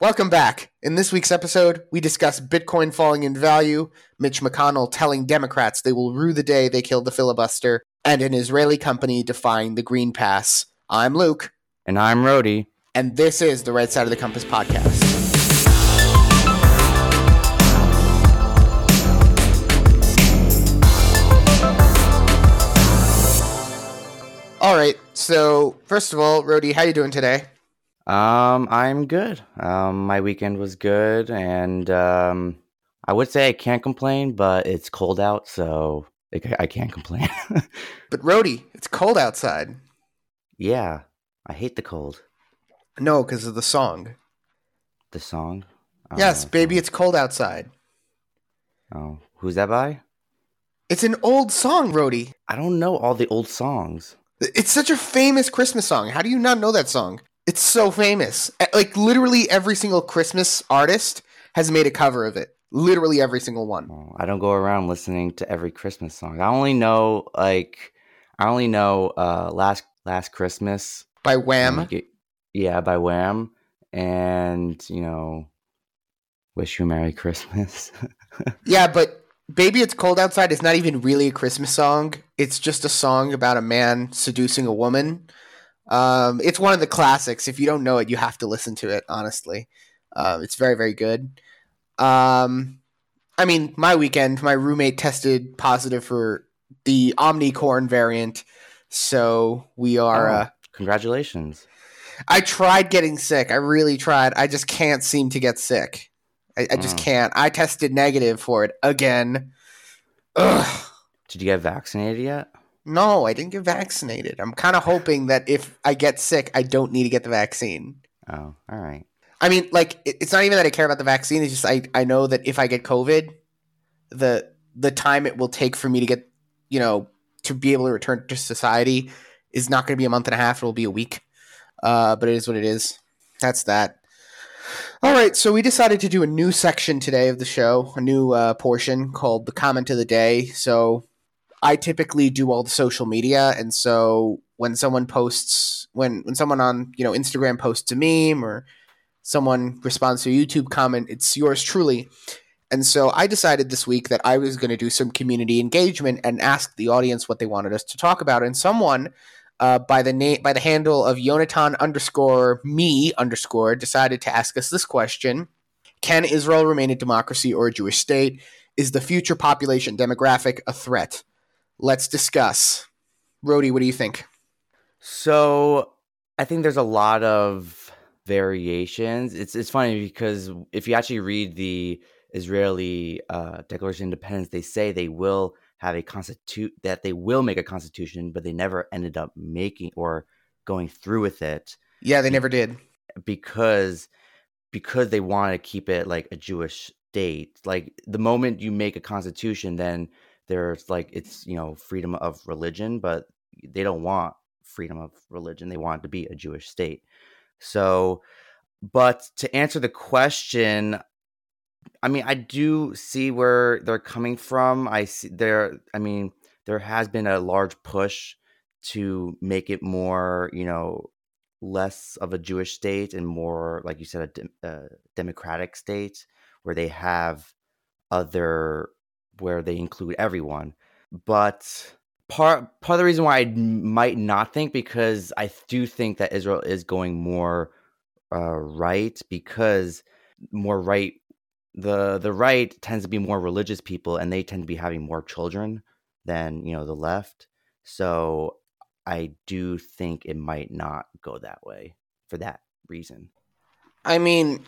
Welcome back. In this week's episode, we discuss Bitcoin falling in value, Mitch McConnell telling Democrats they will rue the day they killed the filibuster, and an Israeli company defying the Green Pass. I'm Luke. And I'm Rody. And this is the Right Side of the Compass podcast. All right. So, first of all, Rody, how are you doing today? Um, I'm good. Um, my weekend was good, and um, I would say I can't complain, but it's cold out, so I can't complain. but Rody, it's cold outside. Yeah, I hate the cold. No, because of the song. The song? Oh, yes, baby, it's cold outside. Oh, who's that by? It's an old song, Rody. I don't know all the old songs. It's such a famous Christmas song. How do you not know that song? It's so famous. Like literally every single Christmas artist has made a cover of it. Literally every single one. Oh, I don't go around listening to every Christmas song. I only know like I only know uh last last Christmas by Wham. yeah, by Wham and, you know, Wish You a Merry Christmas. yeah, but Baby It's Cold Outside is not even really a Christmas song. It's just a song about a man seducing a woman. Um, it's one of the classics. If you don't know it, you have to listen to it, honestly. Uh, it's very, very good. Um, I mean, my weekend, my roommate tested positive for the Omicron variant. So we are. Oh, uh, congratulations. I tried getting sick. I really tried. I just can't seem to get sick. I, I just mm. can't. I tested negative for it again. Ugh. Did you get vaccinated yet? No, I didn't get vaccinated. I'm kind of hoping that if I get sick, I don't need to get the vaccine. Oh, all right. I mean, like, it's not even that I care about the vaccine. It's just I, I know that if I get COVID, the the time it will take for me to get, you know, to be able to return to society is not going to be a month and a half. It will be a week. Uh, but it is what it is. That's that. All right, so we decided to do a new section today of the show, a new uh, portion called the comment of the day. So I typically do all the social media, and so when someone posts, when when someone on you know Instagram posts a meme or someone responds to a YouTube comment, it's yours truly. And so I decided this week that I was going to do some community engagement and ask the audience what they wanted us to talk about. And someone uh, by the name by the handle of Yonatan underscore me underscore decided to ask us this question: Can Israel remain a democracy or a Jewish state? Is the future population demographic a threat? Let's discuss. Rody, what do you think? So I think there's a lot of variations. It's it's funny because if you actually read the Israeli uh, Declaration of Independence, they say they will have a constitute that they will make a constitution, but they never ended up making or going through with it. Yeah, they never did because because they wanted to keep it like a Jewish state. Like the moment you make a constitution, then there's like it's you know freedom of religion, but they don't want freedom of religion. They want to be a Jewish state. So, but to answer the question, I mean, I do see where they're coming from. I see there. I mean, there has been a large push to make it more, you know, less of a Jewish state and more, like you said, a, de- a democratic state where they have other, where they include everyone. But part part of the reason why I might not think because I do think that Israel is going more uh, right because more right the the right tends to be more religious people and they tend to be having more children than you know the left so i do think it might not go that way for that reason i mean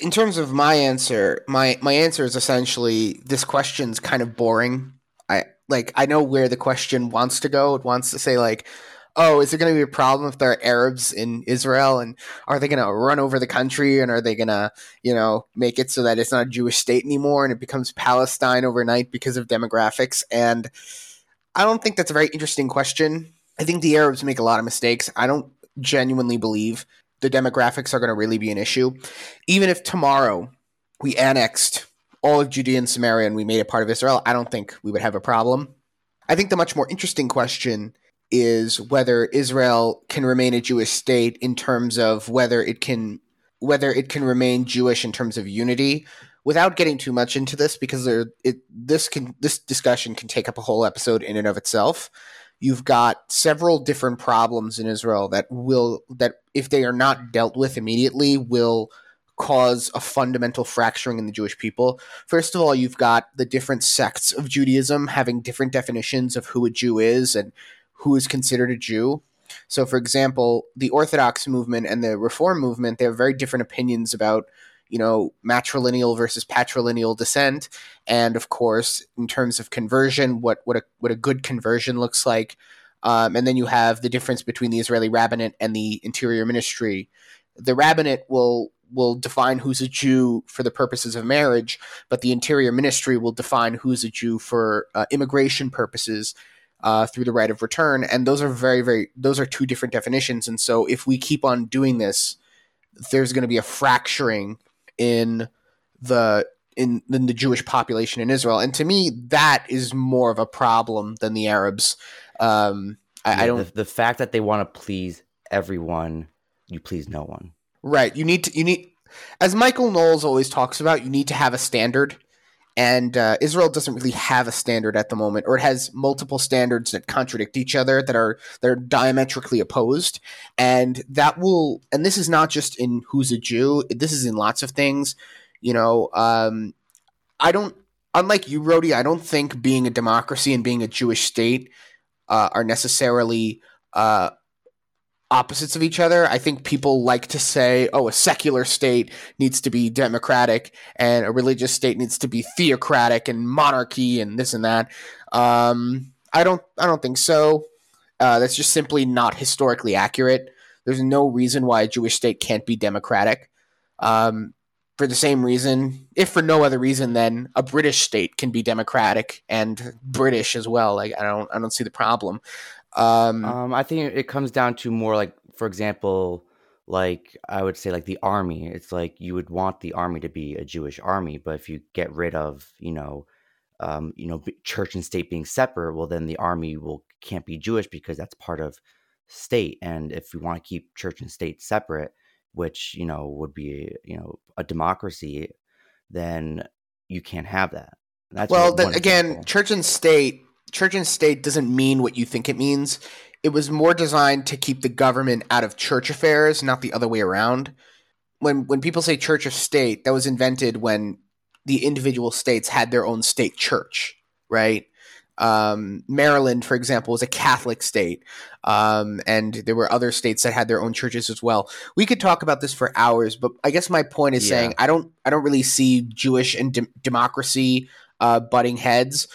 in terms of my answer my my answer is essentially this question's kind of boring i like i know where the question wants to go it wants to say like oh, is there going to be a problem if there are Arabs in Israel? And are they going to run over the country? And are they going to, you know, make it so that it's not a Jewish state anymore and it becomes Palestine overnight because of demographics? And I don't think that's a very interesting question. I think the Arabs make a lot of mistakes. I don't genuinely believe the demographics are going to really be an issue. Even if tomorrow we annexed all of Judea and Samaria and we made it part of Israel, I don't think we would have a problem. I think the much more interesting question is whether Israel can remain a Jewish state in terms of whether it can whether it can remain Jewish in terms of unity without getting too much into this because there it this can this discussion can take up a whole episode in and of itself. You've got several different problems in Israel that will that if they are not dealt with immediately will cause a fundamental fracturing in the Jewish people. First of all, you've got the different sects of Judaism having different definitions of who a Jew is and who is considered a Jew. So, for example, the Orthodox movement and the Reform movement, they have very different opinions about, you know, matrilineal versus patrilineal descent, and of course, in terms of conversion, what what a what a good conversion looks like. Um, and then you have the difference between the Israeli rabbinate and the Interior Ministry. The rabbinate will will define who's a Jew for the purposes of marriage, but the Interior Ministry will define who's a Jew for uh, immigration purposes uh, through the right of return. And those are very, very, those are two different definitions. And so if we keep on doing this, there's going to be a fracturing in the in, in the Jewish population in Israel. And to me, that is more of a problem than the Arabs. Um, I, Yeah, I don't. The, the fact that they want to please everyone, you please no one. Right. You need to. You need, as Michael Knowles always talks about, you need to have a standard. And uh, Israel doesn't really have a standard at the moment, or it has multiple standards that contradict each other that are that are diametrically opposed. And that will. And this is not just in who's a Jew. This is in lots of things. You know, um, I don't. Unlike you, Rody, I don't think being a democracy and being a Jewish state uh, are necessarily uh, opposites of each other. I think people like to say, oh, a secular state needs to be democratic and a religious state needs to be theocratic and monarchy and this and that. Um, I don't I don't think so. Uh, that's just simply not historically accurate. There's no reason why a Jewish state can't be democratic. Um, for the same reason, if for no other reason, then a British state can be democratic and British as well. Like I don't I don't see the problem. Um, Um, I think it comes down to more like, for example, like I would say, like the army. It's like you would want the army to be a Jewish army, but if you get rid of, you know, um, you know, church and state being separate, well, then the army will can't be Jewish because that's part of state. And if we want to keep church and state separate, which you know would be, you know, a democracy, then you can't have that. That's well, then again, example. church and state, church and state doesn't mean what you think it means. It was more designed to keep the government out of church affairs, not the other way around. When when people say church of state, that was invented when the individual states had their own state church, right? Um, Maryland, for example, was a Catholic state, um, and there were other states that had their own churches as well. We could talk about this for hours, but I guess my point is Yeah. saying I don't I don't really see Jewish and dem- democracy uh, butting heads.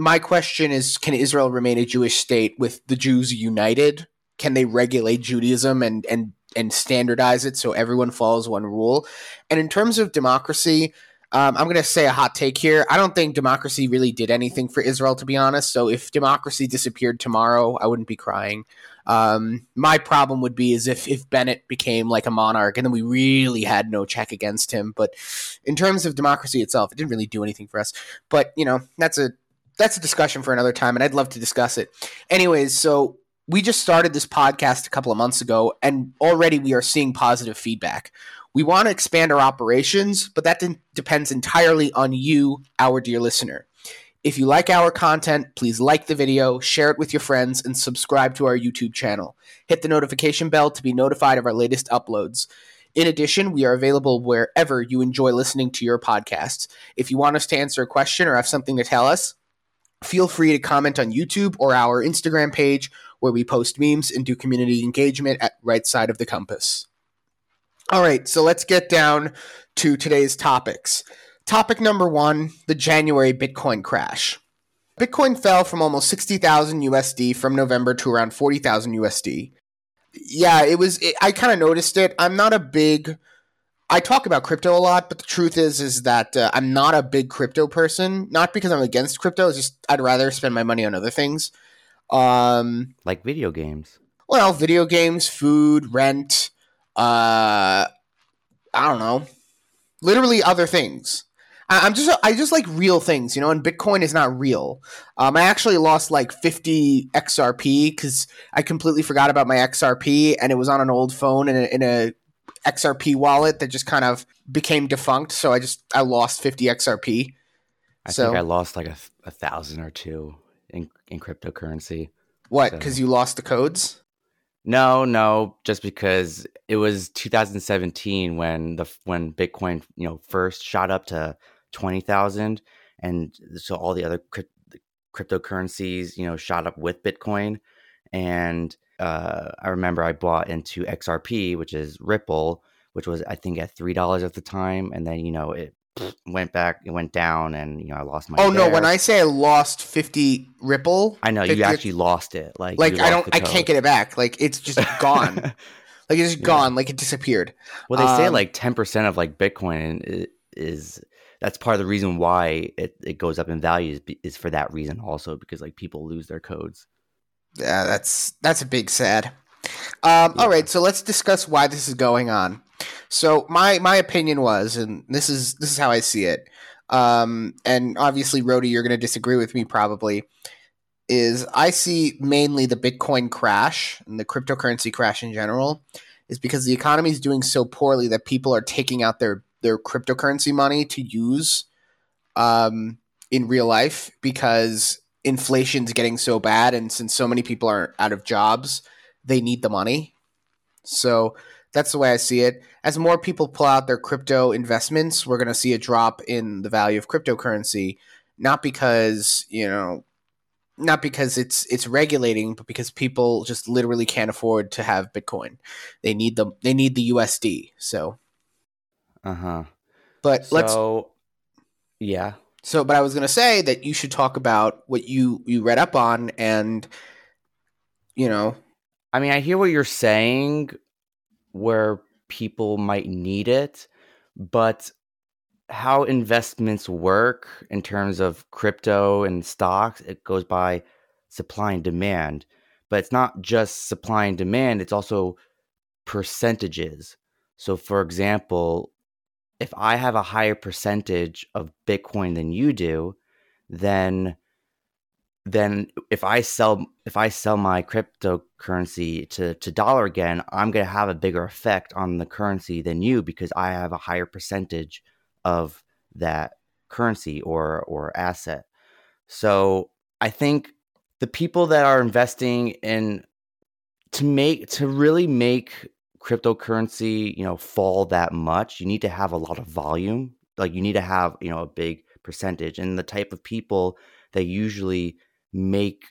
My question is: Can Israel remain a Jewish state with the Jews united? Can they regulate Judaism and and and standardize it so everyone follows one rule? And in terms of democracy, um, I'm going to say a hot take here. I don't think democracy really did anything for Israel, to be honest. So if democracy disappeared tomorrow, I wouldn't be crying. Um, my problem would be is if if Bennett became like a monarch and then we really had no check against him. But in terms of democracy itself, it didn't really do anything for us. But you know, that's a that's a discussion for another time, and I'd love to discuss it. Anyways, so we just started this podcast a couple of months ago, and already we are seeing positive feedback. We want to expand our operations, but that de- depends entirely on you, our dear listener. If you like our content, please like the video, share it with your friends, and subscribe to our YouTube channel. Hit the notification bell to be notified of our latest uploads. In addition, we are available wherever you enjoy listening to your podcasts. If you want us to answer a question or have something to tell us, feel free to comment on YouTube or our Instagram page where we post memes and do community engagement at Right Side of the Compass. All right, so let's get down to today's topics. Topic number one the January Bitcoin crash. Bitcoin fell from almost 60,000 USD from November to around 40,000 USD. Yeah, it was, it, I kind of noticed it. I'm not a big, I talk about crypto a lot, but the truth is, is that uh, I'm not a big crypto person. Not because I'm against crypto, it's just I'd rather spend my money on other things. Um, like video games. well, video games, food, rent, uh, I don't know, literally other things. I, I'm just I just like real things, you know. And Bitcoin is not real. Um, I actually lost like 50 XRP because I completely forgot about my XRP, and it was on an old phone in a, in a XRP wallet that just kind of became defunct. So I just I lost 50 XRP. I So- think I lost like a, a thousand or two in in cryptocurrency. What? So- Because you lost the codes? No, no, just because it was 2017 when the when Bitcoin you know first shot up to twenty thousand, and so all the other crypt- cryptocurrencies you know shot up with Bitcoin, and uh, I remember I bought into XRP, which is Ripple, which was I think at three dollars at the time, and then you know it went back, it went down, and you know I lost my. Oh no! When. I say I lost 50 Ripple, I know 50 you actually lost it, like like I don't, I can't get it back. Like it's just gone. like it's just Yeah. gone. Like it disappeared. Well, they say Um, like ten percent of like Bitcoin is that's part of the reason why it, it goes up in value is, is for that reason also because like people lose their codes. Yeah, that's that's a big sad. Um, Yeah. right, so let's discuss why this is going on. So my my opinion was, and this is this is how I see it. Um, and obviously, Rody, you're going to disagree with me probably. Is I see mainly the Bitcoin crash and the cryptocurrency crash in general is because the economy is doing so poorly that people are taking out their their cryptocurrency money to use um, in real life because inflation's getting so bad and since so many people are out of jobs they need the money. So that's the way i see it. As more people pull out their crypto investments we're going to see a drop in the value of cryptocurrency not because you know not because it's it's regulating but because people just literally can't afford to have bitcoin. They need the they need the usd so. Uh huh. but let's yeah, So, but I was going to say that you should talk about what you you read up on, and you know, I mean I hear what you're saying, where people might need it, but how investments work in terms of crypto and stocks, it goes by supply and demand. But it's not just supply and demand, it's also percentages. So, for example, if I have a higher percentage of Bitcoin than you do, then then if I sell if I sell my cryptocurrency to, to dollar again, I'm gonna have a bigger effect on the currency than you because I have a higher percentage of that currency or or asset. So I think the people that are investing in to make to really make cryptocurrency, you know, fall that much, you need to have a lot of volume. Like you need to have, you know, a big percentage. And the type of people that usually make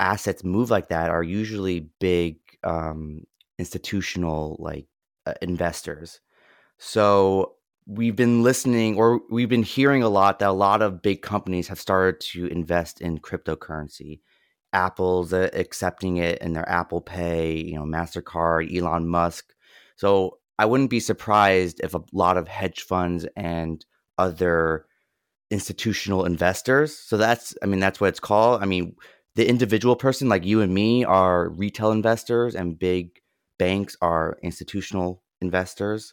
assets move like that are usually big um, institutional like uh, investors. So we've been listening or we've been hearing a lot that a lot of big companies have started to invest in cryptocurrency. Apple's uh, accepting it in their Apple Pay, you know, Mastercard, Elon Musk. So I wouldn't be surprised if a lot of hedge funds and other institutional investors. So that's, I mean, that's what it's called. I mean, the individual person like you and me are retail investors, and big banks are institutional investors,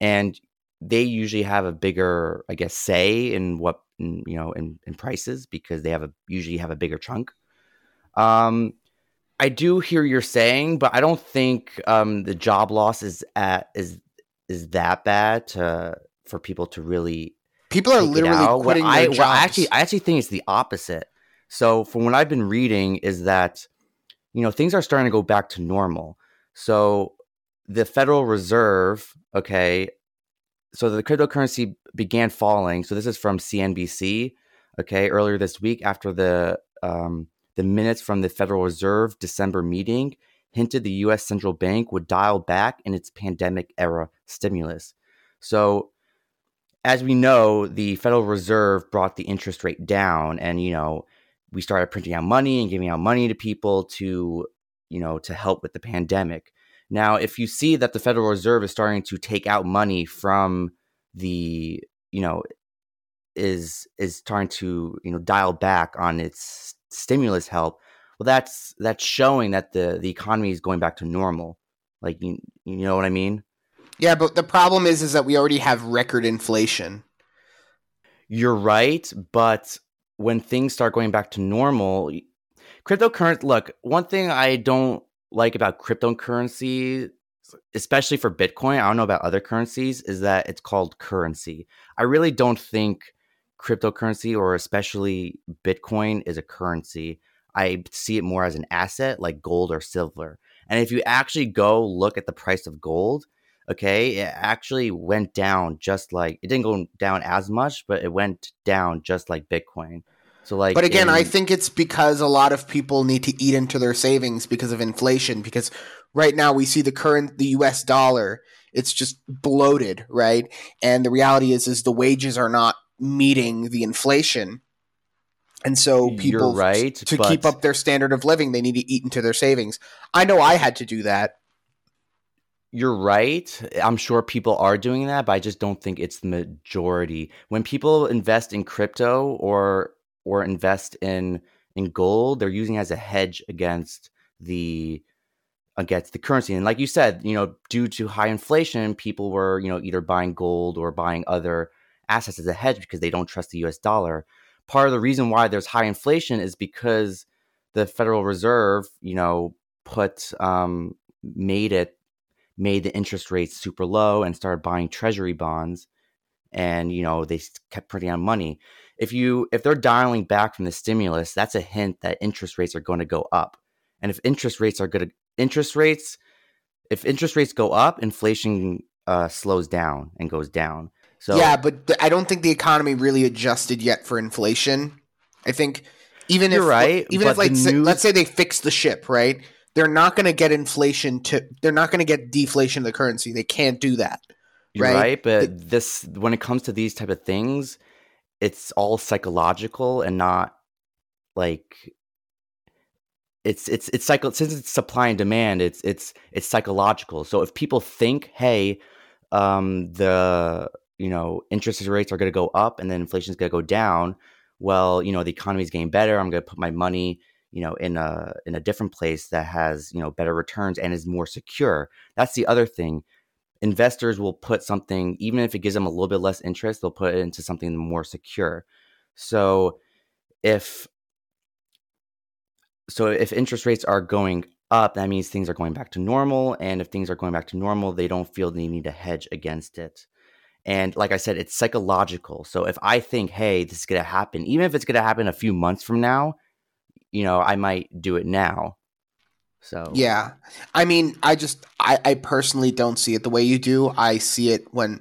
and they usually have a bigger, I guess, say in what you know in, in prices because they have a usually have a bigger chunk. Um, I do hear you're saying, but I don't think um, the job loss is at is is that bad to for people to really people are literally out. What quitting I, their what. I actually I actually think it's the opposite. So from what I've been reading is that you know things are starting to go back to normal. So the Federal Reserve, okay, so the cryptocurrency began falling. So this is from CNBC, okay, earlier this week after the um, the minutes from the Federal Reserve December meeting hinted the U.S. central bank would dial back in its pandemic era stimulus. So as we know, the Federal Reserve brought the interest rate down, and you know we started printing out money and giving out money to people to you know to help with the pandemic. Now, if you see that the Federal Reserve is starting to take out money from the you know is is starting to you know dial back on its stimulus help, well, that's that's showing that the the economy is going back to normal. Like you you know what I mean? yeah, but the problem is, is that we already have record inflation. You're right, but when things start going back to normal, cryptocurrency. Look, one thing I don't like about cryptocurrency especially for Bitcoin, I don't know about other currencies, is that it's called currency. I really don't think cryptocurrency or especially Bitcoin is a currency. I see it more as an asset like gold or silver. And if you actually go look at the price of gold, okay, it actually went down just like it didn't go down as much, but it went down just like Bitcoin. So like But again, in, I think it's because a lot of people need to eat into their savings because of inflation because right now we see the current the US dollar, it's just bloated, right? And the reality is is the wages are not meeting the inflation. And so people You're right, to but- keep up their standard of living, they need to eat into their savings. I know I had to do that. You're right. I'm sure people are doing that, but I just don't think it's the majority. When people invest in crypto or or invest in in gold, they're using it as a hedge against the against the currency. And like you said, you know, due to high inflation, people were, you know, either buying gold or buying other assets as a hedge because they don't trust the US dollar. Part of the reason why there's high inflation is because the Federal Reserve, you know, put um made it made the interest rates super low and started buying treasury bonds. And you know they kept printing out money. If you if they're dialing back from the stimulus that's a hint that interest rates are going to go up. And if interest rates are going to interest rates if interest rates go up inflation uh, slows down and goes down so yeah, but th- I don't think the economy really adjusted yet for inflation. I think even You're if right, even if the like say- news- let's say they fix the ship, right? They're not going to get inflation to they're not going to get deflation of the currency. They can't do that. Right? right, but this when it comes to these type of things, it's all psychological and not like it's it's it's cycle since it's supply and demand, it's it's it's psychological. So if people think, hey, um the you know, interest rates are gonna go up and then inflation is gonna go down, well, you know, the economy is getting better. I'm gonna put my money, you know, in a in a different place that has, you know, better returns and is more secure. That's the other thing investors will put something even if it gives them a little bit less interest they'll put it into something more secure so if so if interest rates are going up that means things are going back to normal and if things are going back to normal they don't feel they need to hedge against it and like i said it's psychological so if i think hey this is going to happen even if it's going to happen a few months from now you know i might do it now so Yeah. I mean, I just I, I personally don't see it the way you do. I see it when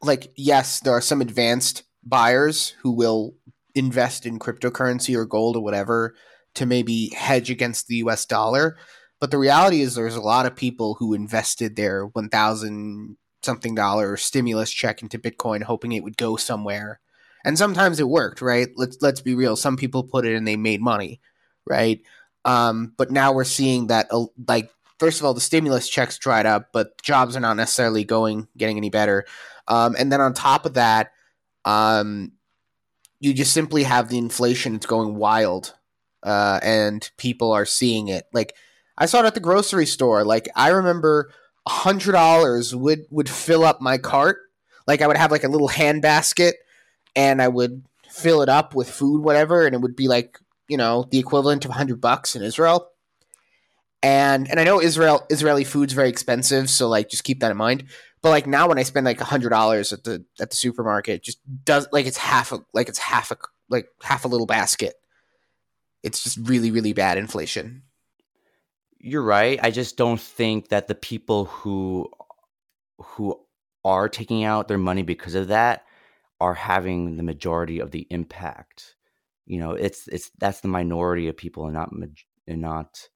like yes, there are some advanced buyers who will invest in cryptocurrency or gold or whatever to maybe hedge against the US dollar. But the reality is there's a lot of people who invested their 1000 something dollar stimulus check into Bitcoin hoping it would go somewhere. And sometimes it worked, right? Let's let's be real. Some people put it and they made money, right? Um, but now we're seeing that, uh, like, first of all, the stimulus checks dried up, but jobs are not necessarily going getting any better. Um, and then on top of that, um, you just simply have the inflation; it's going wild, uh, and people are seeing it. Like, I saw it at the grocery store. Like, I remember hundred dollars would would fill up my cart. Like, I would have like a little hand basket, and I would fill it up with food, whatever, and it would be like you know the equivalent of 100 bucks in Israel. And and I know Israel Israeli food's very expensive, so like just keep that in mind. But like now when I spend like $100 at the at the supermarket, just does like it's half a like it's half a like half a little basket. It's just really really bad inflation. You're right. I just don't think that the people who who are taking out their money because of that are having the majority of the impact. You know, it's it's that's the minority of people and not and not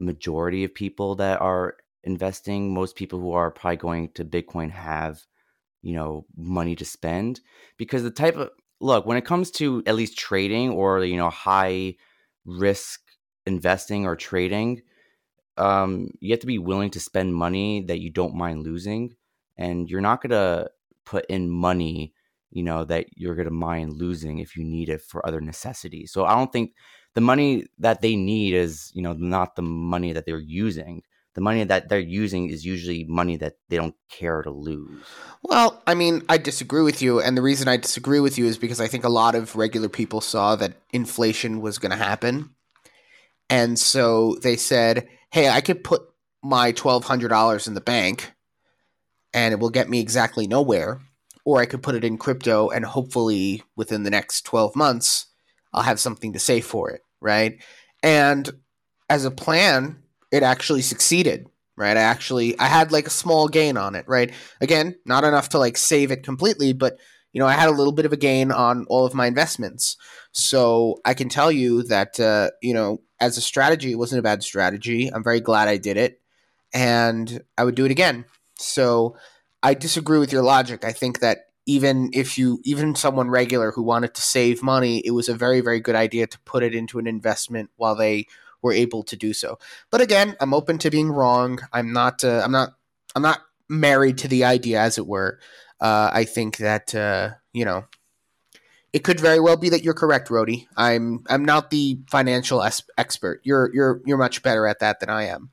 majority of people that are investing. Most people who are probably going to Bitcoin have, you know, money to spend because the type of look, when it comes to at least trading or, you know, high risk investing or trading, um, you have to be willing to spend money that you don't mind losing, and you're not gonna put in money, you know, that you're gonna mind losing if you need it for other necessities. So I don't think the money that they need is, you know, not the money that they're using. The money that they're using is usually money that they don't care to lose. Well, I mean, I disagree with you, and the reason I disagree with you is because I think a lot of regular people saw that inflation was going to happen, and so they said, "Hey, I could put my $1,200 in the bank and it will get me exactly nowhere. Or I could put it in crypto and hopefully within the next 12 months, I'll have something to say for it. Right. And as a plan, it actually succeeded. Right. I actually, I had like a small gain on it. Right. Again, not enough to like save it completely, but you know, I had a little bit of a gain on all of my investments. So I can tell you that, uh, you know, as a strategy, it wasn't a bad strategy. I'm very glad I did it and I would do it again. So I disagree with your logic. I think that even if you, even someone regular who wanted to save money, it was a very, very good idea to put it into an investment while they were able to do so. But again, I'm open to being wrong. I'm not, uh, I'm not, I'm not married to the idea, as it were. Uh, I think that, uh, you know, it could very well be that you're correct, Rody. I'm I'm not the financial es- expert. You're you're you're much better at that than I am.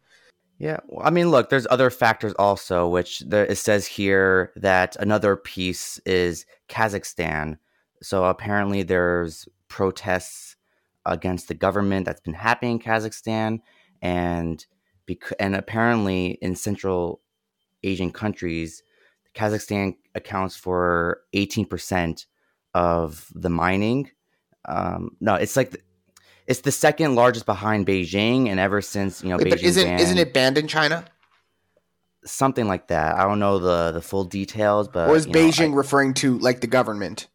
Yeah, well, I mean, look, there's other factors also, which there, it says here that another piece is Kazakhstan. So apparently, there's protests against the government that's been happening in Kazakhstan, and bec- and apparently in Central Asian countries, Kazakhstan accounts for 18 percent of the mining. Um, no, it's like the, it's the second largest behind Beijing, and ever since you know, Wait, but Beijing isn't banned- isn't it banned in China? something like that. I don't know the the full details, but or is you know, Beijing I, referring to like the government,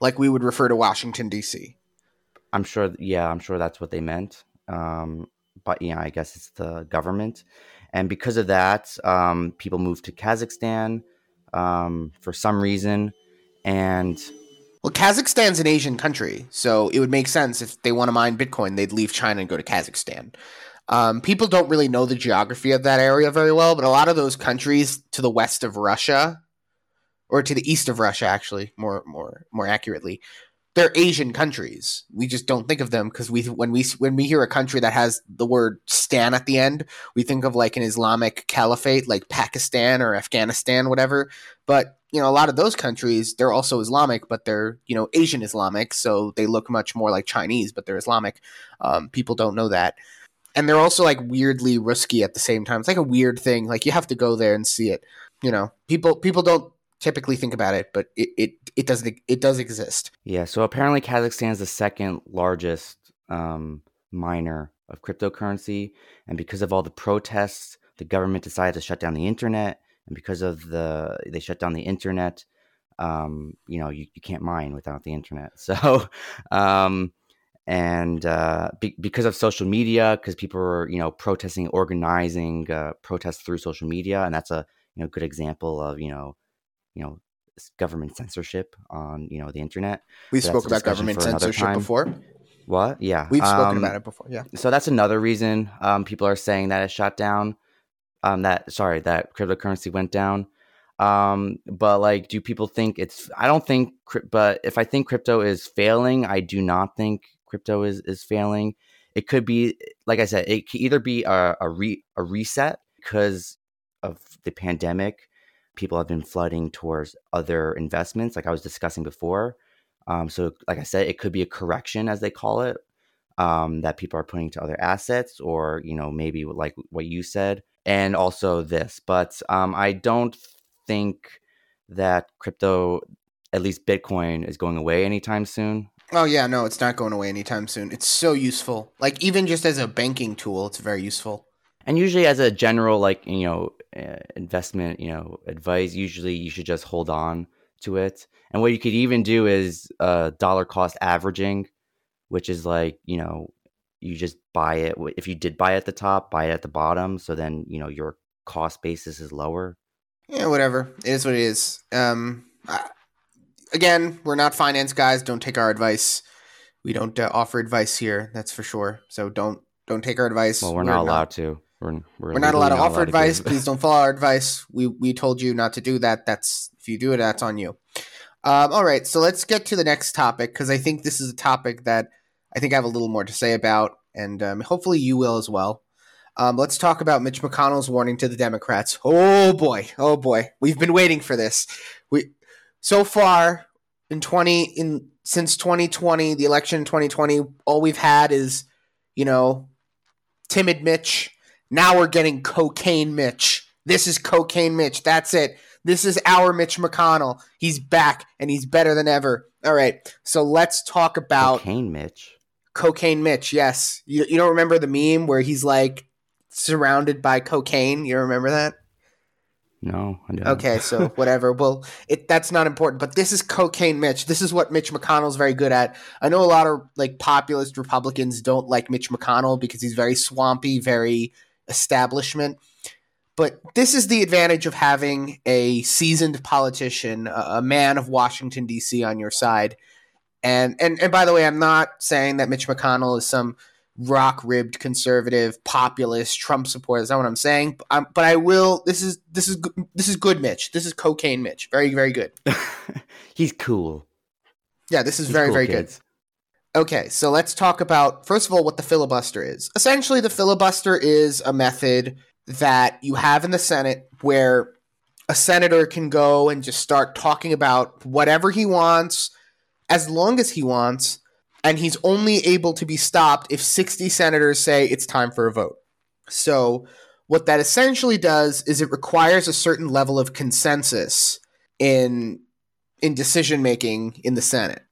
like we would refer to Washington D.C.? I'm sure. Yeah, I'm sure that's what they meant. Um, but yeah, I guess it's the government, and because of that, um, people moved to Kazakhstan um, for some reason, and Well, Kazakhstan's an Asian country, so it would make sense if they want to mine Bitcoin, they'd leave China and go to Kazakhstan. Um, people don't really know the geography of that area very well, but a lot of those countries to the west of Russia, or to the east of Russia, actually, more more more accurately, they're Asian countries. We just don't think of them because we when we when we hear a country that has the word "stan" at the end, we think of like an Islamic caliphate, like Pakistan or Afghanistan, whatever. But you know, a lot of those countries, they're also Islamic, but they're you know Asian Islamic, so they look much more like Chinese, but they're Islamic. Um, people don't know that, and they're also like weirdly risky at the same time. It's like a weird thing. Like you have to go there and see it. You know, people people don't typically think about it, but it it, it does it does exist. yeah. So apparently, Kazakhstan is the second largest um, miner of cryptocurrency, and because of all the protests, the government decided to shut down the internet, and because of the they shut down the internet. Um, you know, you, you can't mine without the internet. So, um, and uh, be, because of social media, because people are you know protesting, organizing uh, protests through social media, and that's a you know good example of you know you know government censorship on you know the internet. We That's spoke about government censorship time. before. What? Yeah, We've spoken um, about it before. Yeah. So that's another reason um, people are saying that it shut down. Um, that sorry, that cryptocurrency went down. Um, but like, do people think it's? I don't think. But if I think crypto is failing, I do not think crypto is is failing. It could be, like I said, it could either be a a, re, a reset because of the pandemic. People have been flooding towards other investments, like I was discussing before. Um, so, like I said, it could be a correction, as they call it, um, that people are putting to other assets, or you know, maybe like what you said, and also this. But um, I don't think that crypto, at least Bitcoin, is going away anytime soon. Oh yeah, no, it's not going away anytime soon. It's so useful. Like even just as a banking tool, it's very useful. And usually, as a general like you know investment you know advice, usually you should just hold on to it. And what you could even do is uh, dollar cost averaging, which is like you know you just buy it if you did buy at the top, buy it at the bottom, so then you know your cost basis is lower. Yeah, whatever. It is what it is. Um, I, again, we're not finance guys. Don't take our advice. We don't uh, offer advice here. That's for sure. So don't don't take our advice. Well, we're, not allowed to. We're we're, We're not allowed to offer advice. Please don't follow our advice. We we told you not to do that. That's if you do it, that's on you. Um, all right, so let's get to the next topic because I think this is a topic that I think I have a little more to say about, and um, hopefully you will as well. Um, let's talk about Mitch McConnell's warning to the Democrats. Oh boy, oh boy, we've been waiting for this. We so far in twenty in since twenty twenty, the election in twenty twenty, all we've had is you know timid Mitch Now we're getting cocaine Mitch. This is cocaine Mitch. That's it. This is our Mitch McConnell. He's back and he's better than ever. All right. So let's talk about Cocaine Mitch. Cocaine Mitch. Yes. You, you don't remember the meme where he's like surrounded by cocaine? You remember that? No, I don't. Okay, so whatever. Well, it that's not important, but this is cocaine Mitch. This is what Mitch McConnell's very good at. I know a lot of like populist Republicans don't like Mitch McConnell because he's very swampy, very establishment. But this is the advantage of having a seasoned politician, a, man of Washington D.C. on your side. And and and by the way, I'm not saying that Mitch McConnell is some rock ribbed conservative populist Trump supporter. That's not what I'm saying. Um, but I will. This is this is this is good, Mitch. This is cocaine, Mitch. Very very good. He's cool. Yeah, this is He's very cool, very kids. good. Okay, so let's talk about first of all what the filibuster is. Essentially, the filibuster is a method that you have in the Senate where a senator can go and just start talking about whatever he wants as long as he wants and he's only able to be stopped if 60 senators say it's time for a vote. So, what that essentially does is it requires a certain level of consensus in in decision making in the Senate.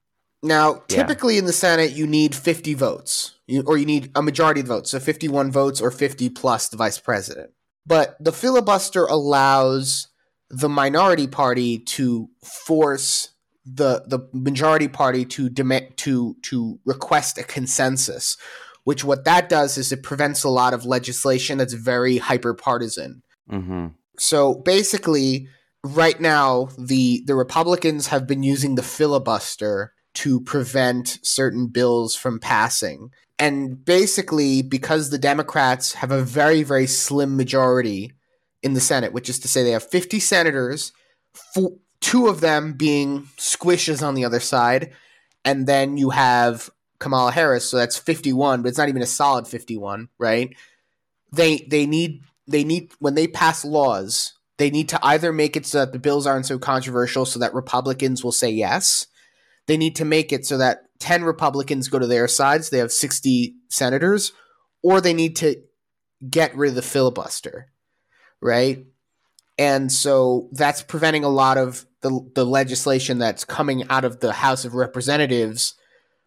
Now, Yeah. typically in the Senate, you need 50 votes, or you need a majority of votes, so 51 votes or 50 plus the vice president. But the filibuster allows the minority party to force the the majority party to demand to to request a consensus which what that does is it prevents a lot of legislation that's very hyper partisan Mm-hmm. so basically right now the the republicans have been using the filibuster to prevent certain bills from passing. And basically because the democrats have a very very slim majority in the senate which is to say they have 50 senators two of them being squishes on the other side and then you have kamala harris so that's 51 but it's not even a solid 51 right? They they need they need when they pass laws they need to either make it so that the bills aren't so controversial so that republicans will say yes they need to make it so that 10 republicans go to their sides they have 60 senators or they need to get rid of the filibuster right and so that's preventing a lot of the, the legislation that's coming out of the house of representatives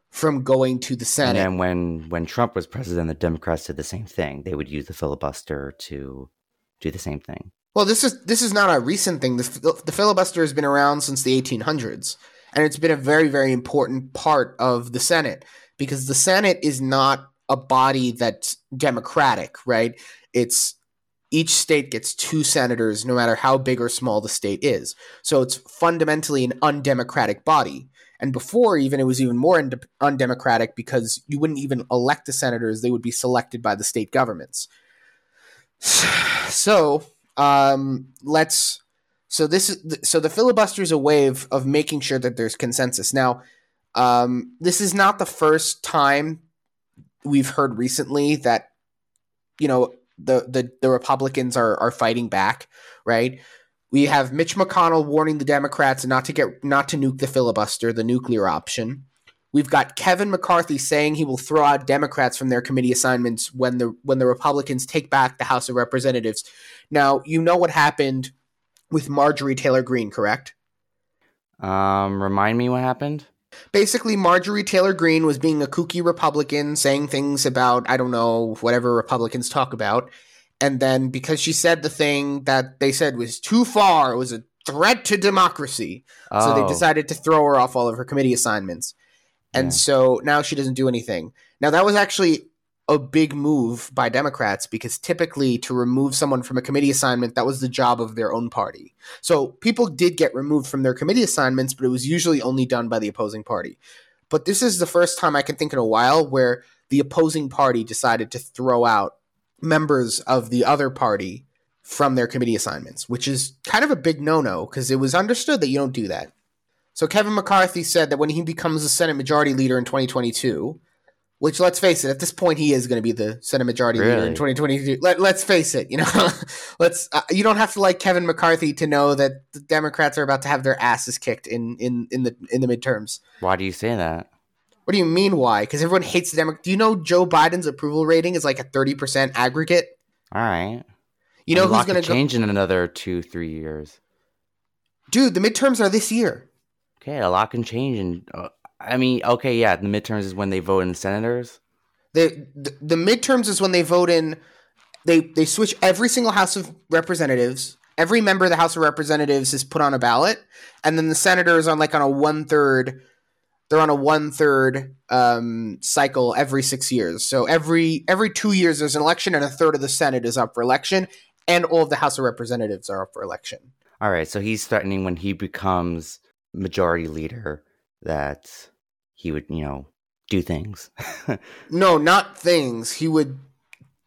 from going to the Senate. And then when when Trump was president, the Democrats did the same thing. They would use the filibuster to do the same thing. Well, this is this is not a recent thing. The, the filibuster has been around since the 1800s, and it's been a very very important part of the Senate because the Senate is not a body that's democratic, right? It's each state gets two senators, no matter how big or small the state is. So it's fundamentally an undemocratic body. And before, even it was even more unde- undemocratic because you wouldn't even elect the senators; they would be selected by the state governments. So um, let's. So this is so the filibuster is a way of, of making sure that there's consensus. Now, um, this is not the first time we've heard recently that you know the the, the Republicans are are fighting back, right? We have Mitch McConnell warning the Democrats not to get not to nuke the filibuster, the nuclear option. We've got Kevin McCarthy saying he will throw out Democrats from their committee assignments when the when the Republicans take back the House of Representatives. Now, you know what happened with Marjorie Taylor Greene, correct? Um, remind me what happened. Basically, Marjorie Taylor Greene was being a kooky Republican, saying things about, I don't know, whatever Republicans talk about. And then because she said the thing that they said was too far, it was a threat to democracy. So they Oh, decided to throw her off all of her committee assignments. And Yeah. so now she doesn't do anything. Now, that was actually a big move by Democrats because typically to remove someone from a committee assignment, that was the job of their own party. So people did get removed from their committee assignments, but it was usually only done by the opposing party. But this is the first time I can think in a while where the opposing party decided to throw out members of the other party from their committee assignments, which is kind of a big no no because it was understood that you don't do that. So Kevin McCarthy said that when he becomes the Senate Majority Leader in 2022, which let's face it, at this point he is going to be the Senate Majority Leader in 2022. Let, let's face it, you know, let's uh, you don't have to like Kevin McCarthy to know that the Democrats are about to have their asses kicked in in in the in the midterms. why do you say that? What do you mean why? Because everyone hates the Democrats. Do you know Joe Biden's approval rating is like a 30% aggregate? All right. You know who's going to go? change in another two, three years. Dude, the midterms are this year. Okay, a lot can change, and uh, I mean, okay, yeah, the midterms is when they vote in senators. The, the the midterms is when they vote in. They they switch every single House of Representatives. Every member of the House of Representatives is put on a ballot, and then the senators on like on a one third. They're on a one third um, cycle every six years. So every every two years there's an election, and a third of the Senate is up for election, and all of the House of Representatives are up for election. All right, so he's threatening when he becomes majority leader that he would, you know, do things. No, not things. He would.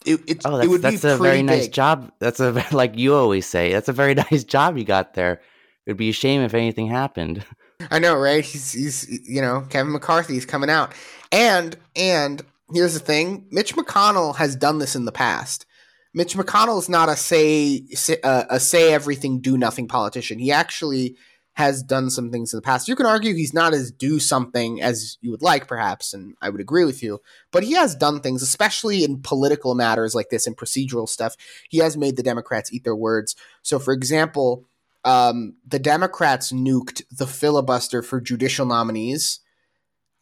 It, it, oh, it that's, would that's be a very pretty nice job. That's a like you always say. That's a very nice job you got there. It'd be a shame if anything happened. I know, right? He's he's you know Kevin McCarthy's coming out, and and here's the thing: Mitch McConnell has done this in the past. Mitch McConnell is not a say, say uh, a say everything do nothing politician. He actually has done some things in the past. You can argue he's not as do something as you would like, perhaps, and I would agree with you. But he has done things, especially in political matters like this and procedural stuff. He has made the Democrats eat their words. So, for example, um, the Democrats nuked the filibuster for judicial nominees.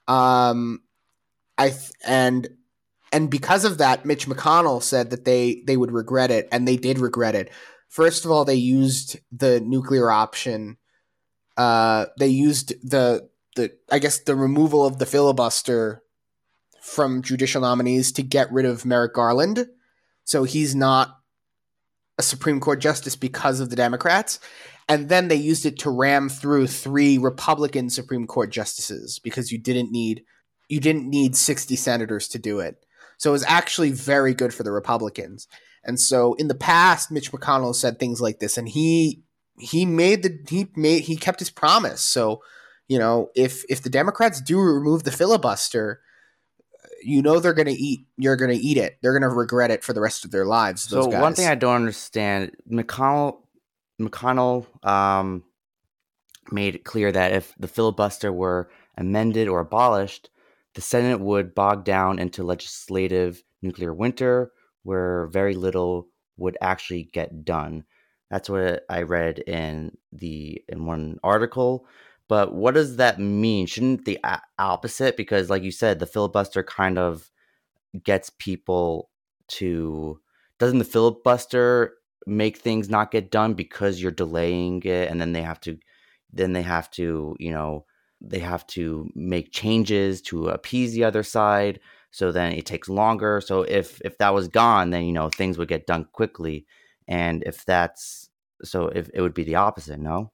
Um, I th- and and because of that, Mitch McConnell said that they they would regret it, and they did regret it. First of all, they used the nuclear option. Uh, they used the the I guess the removal of the filibuster from judicial nominees to get rid of Merrick Garland, so he's not a Supreme Court justice because of the Democrats. And then they used it to ram through three Republican Supreme Court justices because you didn't need you didn't need 60 senators to do it. So it was actually very good for the Republicans. And so in the past, Mitch McConnell said things like this, and he he made the he made he kept his promise. So you know if if the Democrats do remove the filibuster, you know they're going to eat you're going to eat it. They're going to regret it for the rest of their lives. So one thing I don't understand, McConnell McConnell um, made it clear that if the filibuster were amended or abolished, the Senate would bog down into legislative nuclear winter, where very little would actually get done. That's what I read in the in one article. But what does that mean? Shouldn't the opposite? Because, like you said, the filibuster kind of gets people to. Doesn't the filibuster make things not get done because you're delaying it, and then they have to, then they have to, you know, they have to make changes to appease the other side. So then it takes longer. So if if that was gone, then you know things would get done quickly. And if that's so, if it would be the opposite, no.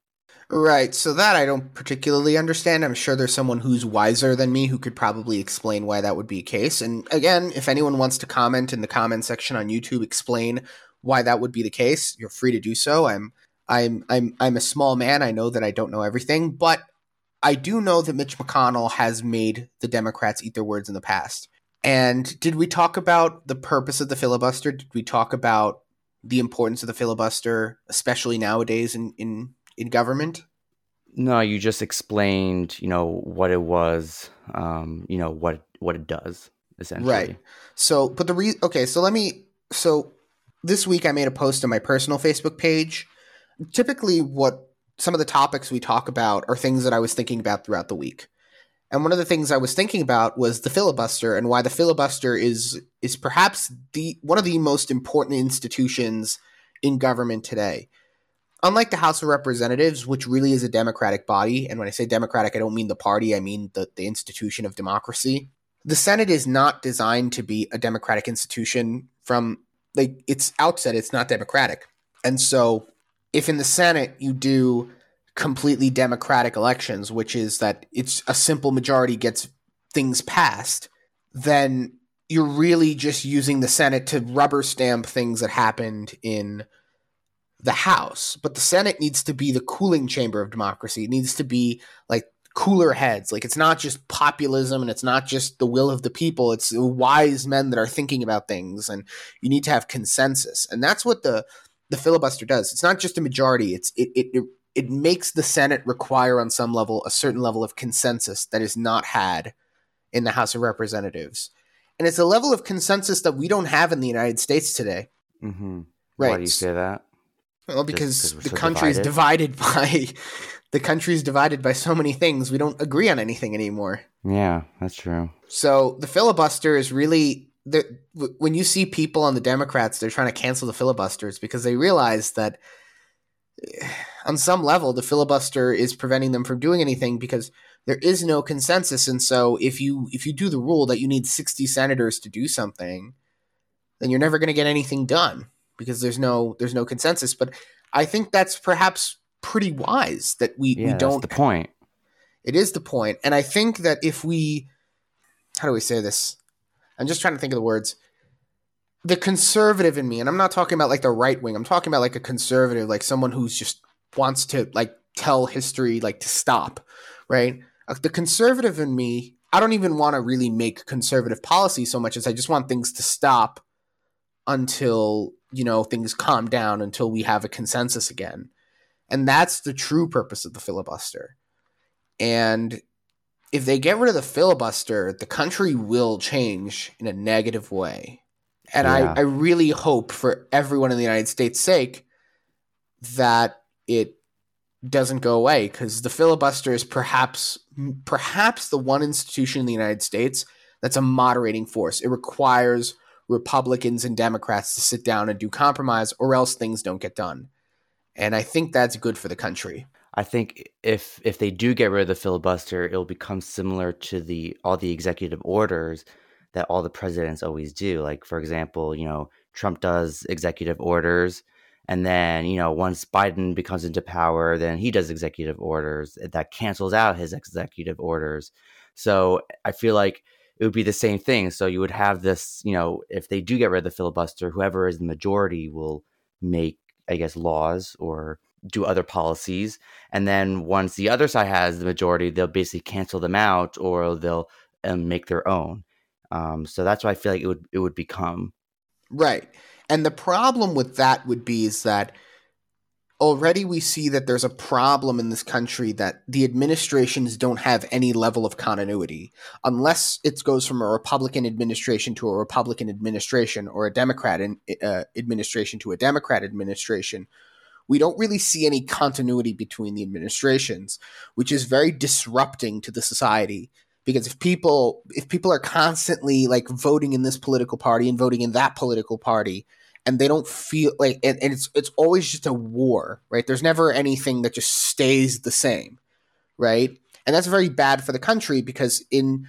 Right. So that I don't particularly understand. I'm sure there's someone who's wiser than me who could probably explain why that would be a case. And again, if anyone wants to comment in the comment section on YouTube, explain why that would be the case, you're free to do so. I'm I'm I'm I'm a small man. I know that I don't know everything, but I do know that Mitch McConnell has made the Democrats eat their words in the past. And did we talk about the purpose of the filibuster? Did we talk about the importance of the filibuster, especially nowadays in in, in government? No, you just explained, you know, what it was, um, you know, what what it does essentially. Right. So, but the re okay, so let me so this week I made a post on my personal Facebook page. Typically what some of the topics we talk about are things that I was thinking about throughout the week. And one of the things I was thinking about was the filibuster and why the filibuster is is perhaps the one of the most important institutions in government today. Unlike the House of Representatives, which really is a democratic body, and when I say democratic, I don't mean the party, I mean the, the institution of democracy. The Senate is not designed to be a democratic institution from like its outset, it's not democratic. And so if in the Senate you do completely democratic elections, which is that it's a simple majority gets things passed, then you're really just using the Senate to rubber stamp things that happened in the House. But the Senate needs to be the cooling chamber of democracy. It needs to be like cooler heads. Like it's not just populism and it's not just the will of the people. It's wise men that are thinking about things and you need to have consensus. And that's what the the filibuster does. It's not just a majority. It's it it it makes the Senate require on some level a certain level of consensus that is not had in the House of Representatives. And it's a level of consensus that we don't have in the United States today. Mm-hmm. Right. Why do you say that? Well, because the so country is divided by the country is divided by so many things. We don't agree on anything anymore. Yeah, that's true. So the filibuster is really the when you see people on the Democrats, they're trying to cancel the filibusters because they realize that on some level the filibuster is preventing them from doing anything because there is no consensus. And so if you if you do the rule that you need sixty senators to do something, then you're never going to get anything done because there's no there's no consensus. But I think that's perhaps pretty wise that we, Yeah, we don't the point. it is the. And I think that if we, how do we say this? I'm just trying to think of the words. The conservative in me, and I'm not talking about like the right wing, I'm talking about like a conservative, like someone who's just wants to like tell history, like to stop, right? The conservative in me, I don't even want to really make conservative policy so much as I just want things to stop until, you know, things calm down, until we have a consensus again. And that's the true purpose of the filibuster. And if they get rid of the filibuster, the country will change in a negative way. And Yeah. I, I really hope for everyone in the United States' sake that it doesn't go away because the filibuster is perhaps perhaps the one institution in the United States that's a moderating force. It requires Republicans and Democrats to sit down and do compromise or else things don't get done. And I think that's good for the country. I think if if they do get rid of the filibuster, it'll become similar to the all the executive orders that all the presidents always do. Like for example, you know, Trump does executive orders and then, you know, once Biden becomes into power, then he does executive orders that cancels out his executive orders. So, I feel like it would be the same thing. So you would have this, you know, if they do get rid of the filibuster, whoever is the majority will make, I guess, laws or do other policies. And then once the other side has the majority, they'll basically cancel them out or they'll um, make their own. Um, so that's why I feel like it would it would become. Right. And the problem with that would be is that already we see that there's a problem in this country that the administrations don't have any level of continuity unless it goes from a Republican administration to a Republican administration or a Democrat in, uh, administration to a Democrat administration. We don't really see any continuity between the administrations, which is very disrupting to the society because if people if people are constantly like voting in this political party and voting in that political party and they don't feel like and, and it's it's always just a war right? There's never anything that just stays the same right? And that's very bad for the country because in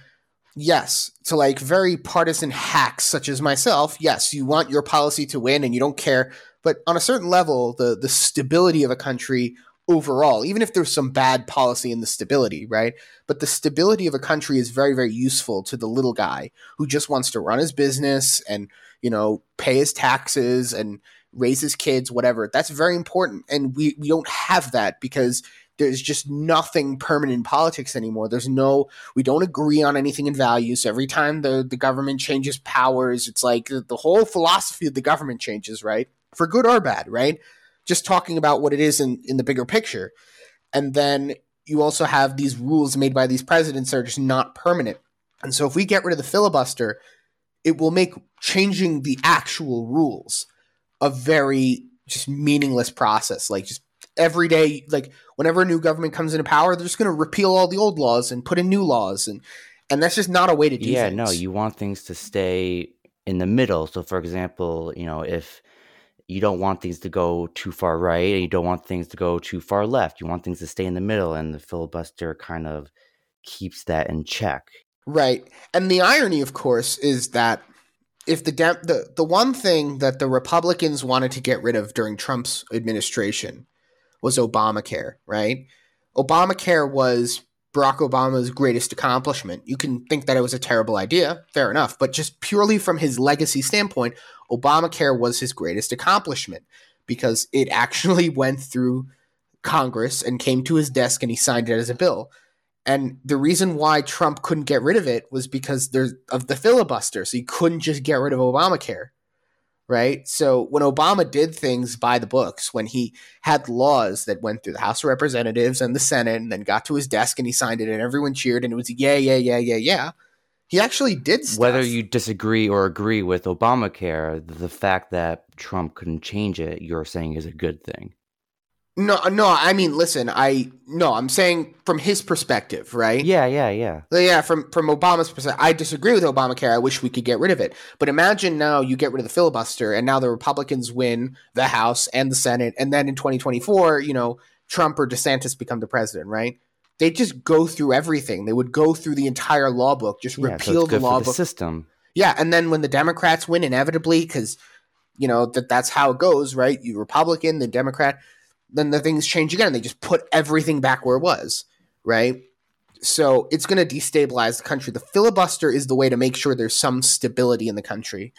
yes to like very partisan hacks such as myself yes you want your policy to win and you don't care. But on a certain level the the stability of a country overall even if there's some bad policy in the stability right? But the stability of a country is very very useful to the little guy who just wants to run his business and you know pay his taxes and raise his kids whatever. That's very important. And we we don't have that because there's just nothing permanent in politics anymore. There's no we don't agree on anything in values. Every time the the government changes powers it's like the whole philosophy of the government changes right? For good or bad right just talking about what it is in in the bigger picture and then you also have these rules made by these presidents that are just not permanent. And so if we get rid of the filibuster, it will make changing the actual rules a very just meaningless process. Like just every day, like whenever a new government comes into power, they're just going to repeal all the old laws and put in new laws, and and that's just not a way to do yeah, things. no, you want things to stay in the middle. So, for example, you know, if you don't want things to go too far right and you don't want things to go too far left, you want things to stay in the middle, and the filibuster kind of keeps that in check. Right. And the irony, of course, is that if the de- the the one thing that the Republicans wanted to get rid of during Trump's administration was Obamacare, right? Obamacare was Barack Obama's greatest accomplishment. You can think that it was a terrible idea, fair enough, but just purely from his legacy standpoint, Obamacare was his greatest accomplishment because it actually went through Congress and came to his desk and he signed it as a bill. And the reason why Trump couldn't get rid of it was because of the filibuster. So he couldn't just get rid of Obamacare. Right? So when Obama did things by the books, when he had laws that went through the House of Representatives and the Senate and then got to his desk and he signed it and everyone cheered and it was yeah, yeah, yeah, yeah, yeah. He actually did stuff. Whether you disagree or agree with Obamacare, the fact that Trump couldn't change it, you're saying is a good thing. No, no. I mean, listen. I no. I'm saying from his perspective, right? Yeah, yeah, yeah. Yeah, from from Obama's perspective, I disagree with Obamacare. I wish we could get rid of it. But imagine now you get rid of the filibuster, and now the Republicans win the House and the Senate, and then in 2024, you know, Trump or DeSantis become the president, right? They just go through everything. They would go through the entire law book, just yeah, repeal so the law the book. system. Yeah, and then when the Democrats win, inevitably, because you know that that's how it goes, right? You Republican, the Democrat then the things change again. They just put everything back where it was, right? So it's going to destabilize the country. The filibuster is the way to make sure there's some stability in the country.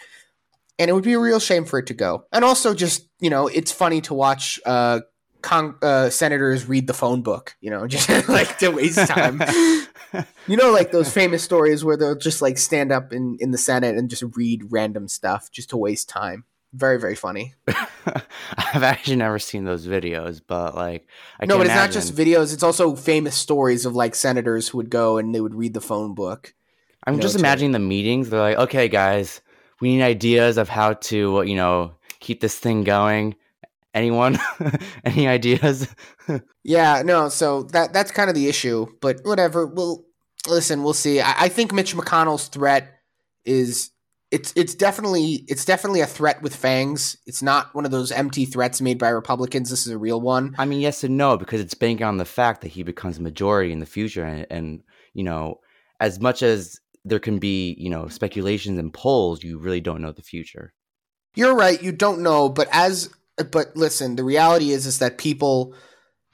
And it would be a real shame for it to go. And also, just, you know, it's funny to watch uh, con- uh, senators read the phone book, you know, just like to waste time. you know, like those famous stories where they'll just like stand up in, in the Senate and just read random stuff just to waste time very very funny. I've actually never seen those videos, but like I no, but it's imagine. not just videos. It's also famous stories of like senators who would go and they would read the phone book. I'm know, just imagining the meetings. They're like, okay, guys, we need ideas of how to you know keep this thing going. Anyone? Any ideas? yeah, no. So that that's kind of the issue. But whatever. We'll listen. We'll see. I, I think Mitch McConnell's threat is it's it's definitely it's definitely a threat with fangs. It's not one of those empty threats made by Republicans. This is a real one. I mean, yes and no, because it's banking on the fact that he becomes a majority in the future, and, and you know, as much as there can be you know speculations and polls, you really don't know the future. You're right. You don't know, but as but listen, the reality is is that people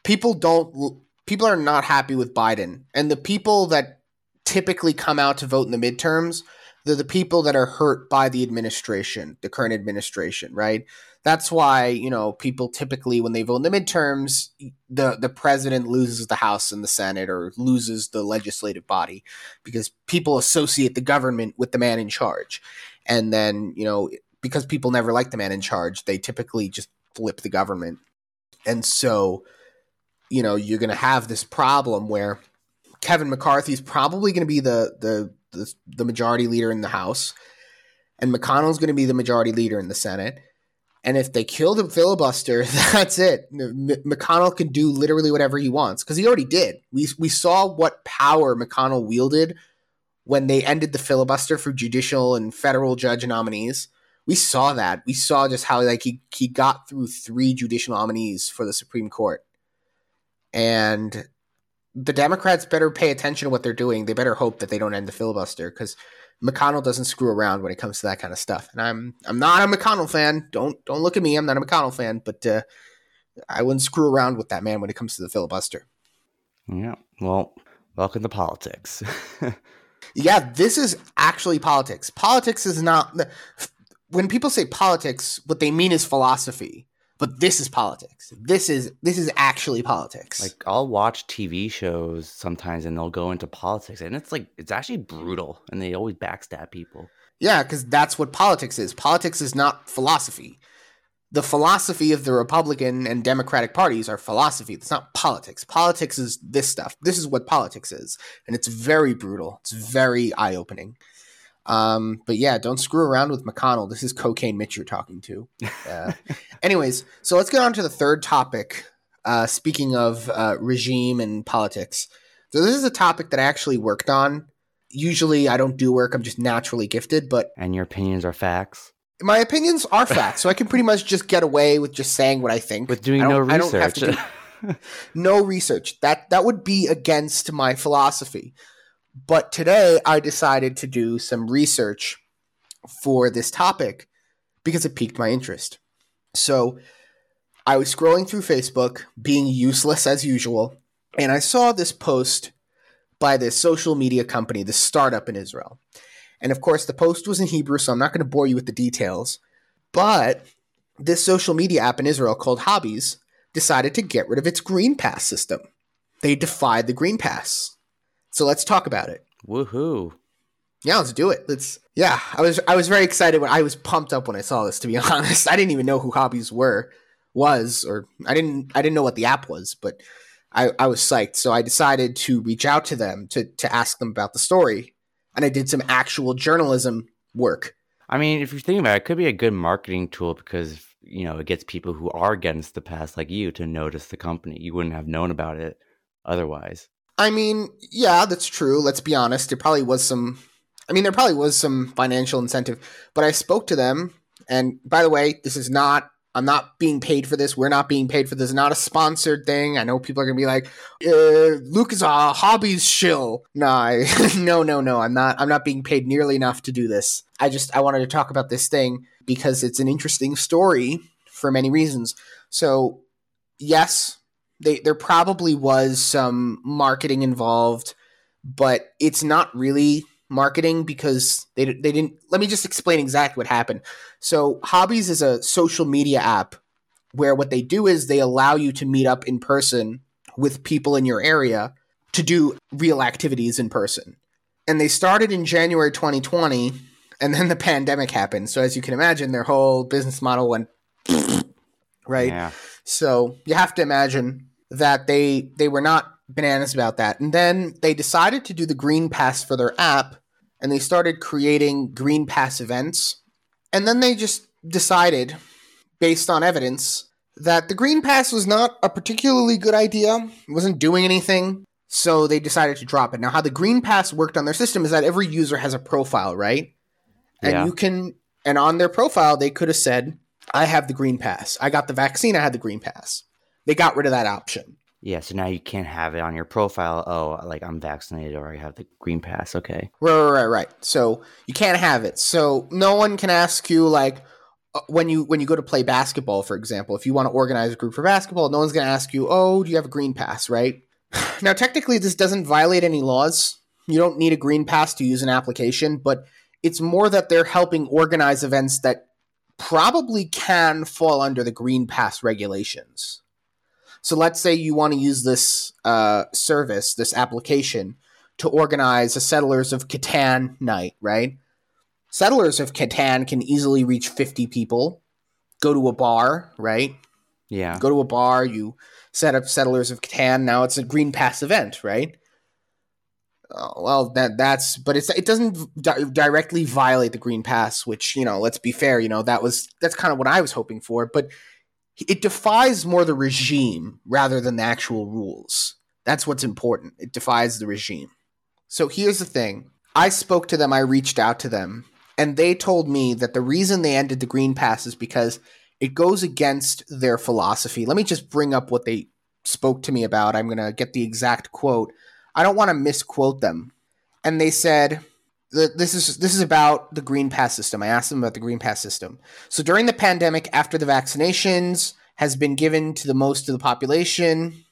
people don't people are not happy with Biden, and the people that typically come out to vote in the midterms they're the people that are hurt by the administration, the current administration, right? That's why, you know, people typically when they vote in the midterms, the the president loses the House and the Senate or loses the legislative body because people associate the government with the man in charge. And then, you know, because people never like the man in charge, they typically just flip the government. And so, you know, you're going to have this problem where Kevin McCarthy is probably going to be the the the, the majority leader in the House, and McConnell's going to be the majority leader in the Senate. And if they kill the filibuster, that's it. M- McConnell can do literally whatever he wants because he already did. We we saw what power McConnell wielded when they ended the filibuster for judicial and federal judge nominees. We saw that. We saw just how like he he got through three judicial nominees for the Supreme Court. And the Democrats better pay attention to what they're doing. They better hope that they don't end the filibuster because McConnell doesn't screw around when it comes to that kind of stuff. And I'm I'm not a McConnell fan. Don't don't look at me. I'm not a McConnell fan, but uh, I wouldn't screw around with that man when it comes to the filibuster. Yeah. Well, welcome to politics. yeah, this is actually politics. Politics is not when people say politics, what they mean is philosophy but this is politics. This is this is actually politics. Like I'll watch TV shows sometimes and they'll go into politics and it's like it's actually brutal and they always backstab people. Yeah, cuz that's what politics is. Politics is not philosophy. The philosophy of the Republican and Democratic parties are philosophy. It's not politics. Politics is this stuff. This is what politics is. And it's very brutal. It's very eye-opening. Um, but yeah, don't screw around with McConnell. This is cocaine Mitch you're talking to. Uh, anyways, so let's get on to the third topic. Uh, speaking of uh, regime and politics, so this is a topic that I actually worked on. Usually, I don't do work; I'm just naturally gifted. But and your opinions are facts. My opinions are facts, so I can pretty much just get away with just saying what I think. With doing no research. Do, no research. That that would be against my philosophy. But today I decided to do some research for this topic because it piqued my interest. So I was scrolling through Facebook, being useless as usual, and I saw this post by this social media company, this startup in Israel. And of course, the post was in Hebrew, so I'm not going to bore you with the details. But this social media app in Israel called Hobbies decided to get rid of its Green Pass system. They defied the Green Pass. So let's talk about it. Woohoo! Yeah, let's do it. Let's. Yeah, I was I was very excited when I was pumped up when I saw this. To be honest, I didn't even know who Hobbies were, was, or I didn't I didn't know what the app was, but I I was psyched. So I decided to reach out to them to to ask them about the story, and I did some actual journalism work. I mean, if you're thinking about it, it could be a good marketing tool because you know it gets people who are against the past like you to notice the company. You wouldn't have known about it otherwise. I mean, yeah, that's true. Let's be honest. There probably was some. I mean, there probably was some financial incentive, but I spoke to them. And by the way, this is not. I'm not being paid for this. We're not being paid for this. Not a sponsored thing. I know people are gonna be like, uh, "Luke is a hobbies shill." I, no, no, no. I'm not. I'm not being paid nearly enough to do this. I just I wanted to talk about this thing because it's an interesting story for many reasons. So, yes, they, there probably was some marketing involved, but it's not really marketing because they they didn't. Let me just explain exactly what happened. So, Hobbies is a social media app where what they do is they allow you to meet up in person with people in your area to do real activities in person. And they started in January 2020 and then the pandemic happened. So as you can imagine, their whole business model went right. Yeah. So you have to imagine that they they were not bananas about that. And then they decided to do the Green Pass for their app, and they started creating Green Pass events. And then they just decided, based on evidence, that the Green Pass was not a particularly good idea. It wasn't doing anything. So they decided to drop it. Now, how the Green Pass worked on their system is that every user has a profile, right? And Yeah. you can, and on their profile, they could have said, I have the Green Pass. I got the vaccine. I had the Green Pass. They got rid of that option. Yeah, so now you can't have it on your profile. Oh, like I'm vaccinated or I have the green pass. Okay. Right, right, right, right. So you can't have it. So no one can ask you like uh, when you when you go to play basketball, for example, if you want to organize a group for basketball, no one's going to ask you, "Oh, do you have a green pass?" Right? Now, technically, this doesn't violate any laws. You don't need a green pass to use an application, but it's more that they're helping organize events that probably can fall under the green pass regulations. So let's say you want to use this uh, service, this application, to organize a Settlers of Catan night, right? Settlers of Catan can easily reach 50 people. Go to a bar, right? Yeah. Go to a bar, you set up Settlers of Catan. Now it's a Green Pass event, right? Oh, well, that that's but it's it doesn't di- directly violate the Green Pass, which you know, let's be fair, you know that was that's kind of what I was hoping for, but it defies more the regime rather than the actual rules. That's what's important. It defies the regime. So here's the thing: I spoke to them, I reached out to them, and they told me that the reason they ended the Green Pass is because it goes against their philosophy. Let me just bring up what they spoke to me about. I'm going to get the exact quote. I don't want to misquote them. And they said this is this is about the Green Pass system. I asked them about the Green Pass system. So during the pandemic, after the vaccinations has been given to the most of the population,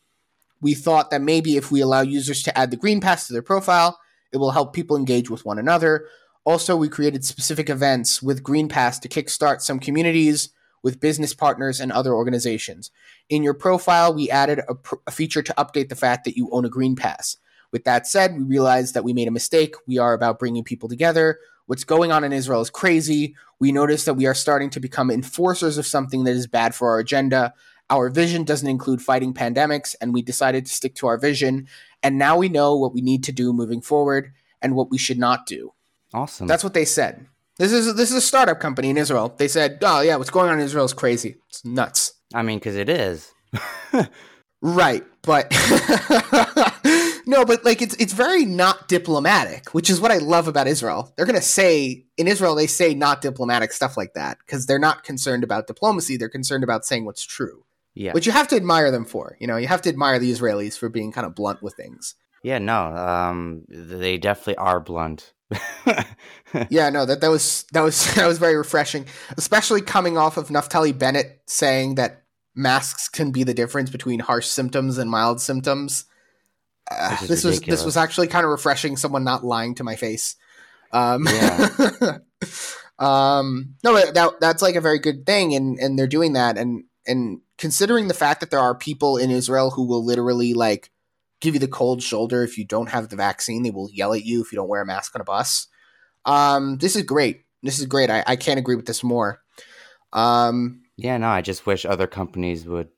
we thought that maybe if we allow users to add the Green Pass to their profile, it will help people engage with one another. Also, we created specific events with Green Pass to kickstart some communities with business partners and other organizations. In your profile, we added a, pr- a feature to update the fact that you own a Green Pass. With that said, we realized that we made a mistake. We are about bringing people together. What's going on in Israel is crazy. We noticed that we are starting to become enforcers of something that is bad for our agenda. Our vision doesn't include fighting pandemics, and we decided to stick to our vision. And now we know what we need to do moving forward and what we should not do. Awesome. That's what they said. This is this is a startup company in Israel. They said, "Oh yeah, what's going on in Israel is crazy. It's nuts." I mean, because it is. Right, but no, but like it's it's very not diplomatic, which is what I love about Israel. They're gonna say in Israel they say not diplomatic stuff like that because they're not concerned about diplomacy. They're concerned about saying what's true, yeah. which you have to admire them for. You know, you have to admire the Israelis for being kind of blunt with things. yeah, no. Um, they definitely are blunt. yeah, no, that that was that was that was very refreshing, especially coming off of Naftali Bennett saying that masks can be the difference between harsh symptoms and mild symptoms. Uh, is this was this was actually kind of refreshing. Someone not lying to my face. Um, Yeah. um, no, that that's like a very good thing, and and they're doing that, and and considering the fact that there are people in Israel who will literally like give you the cold shoulder if you don't have the vaccine. They will yell at you if you don't wear a mask on a bus. Um, this is great. This is great. I, I can't agree with this more. Um, yeah, no. I just wish other companies would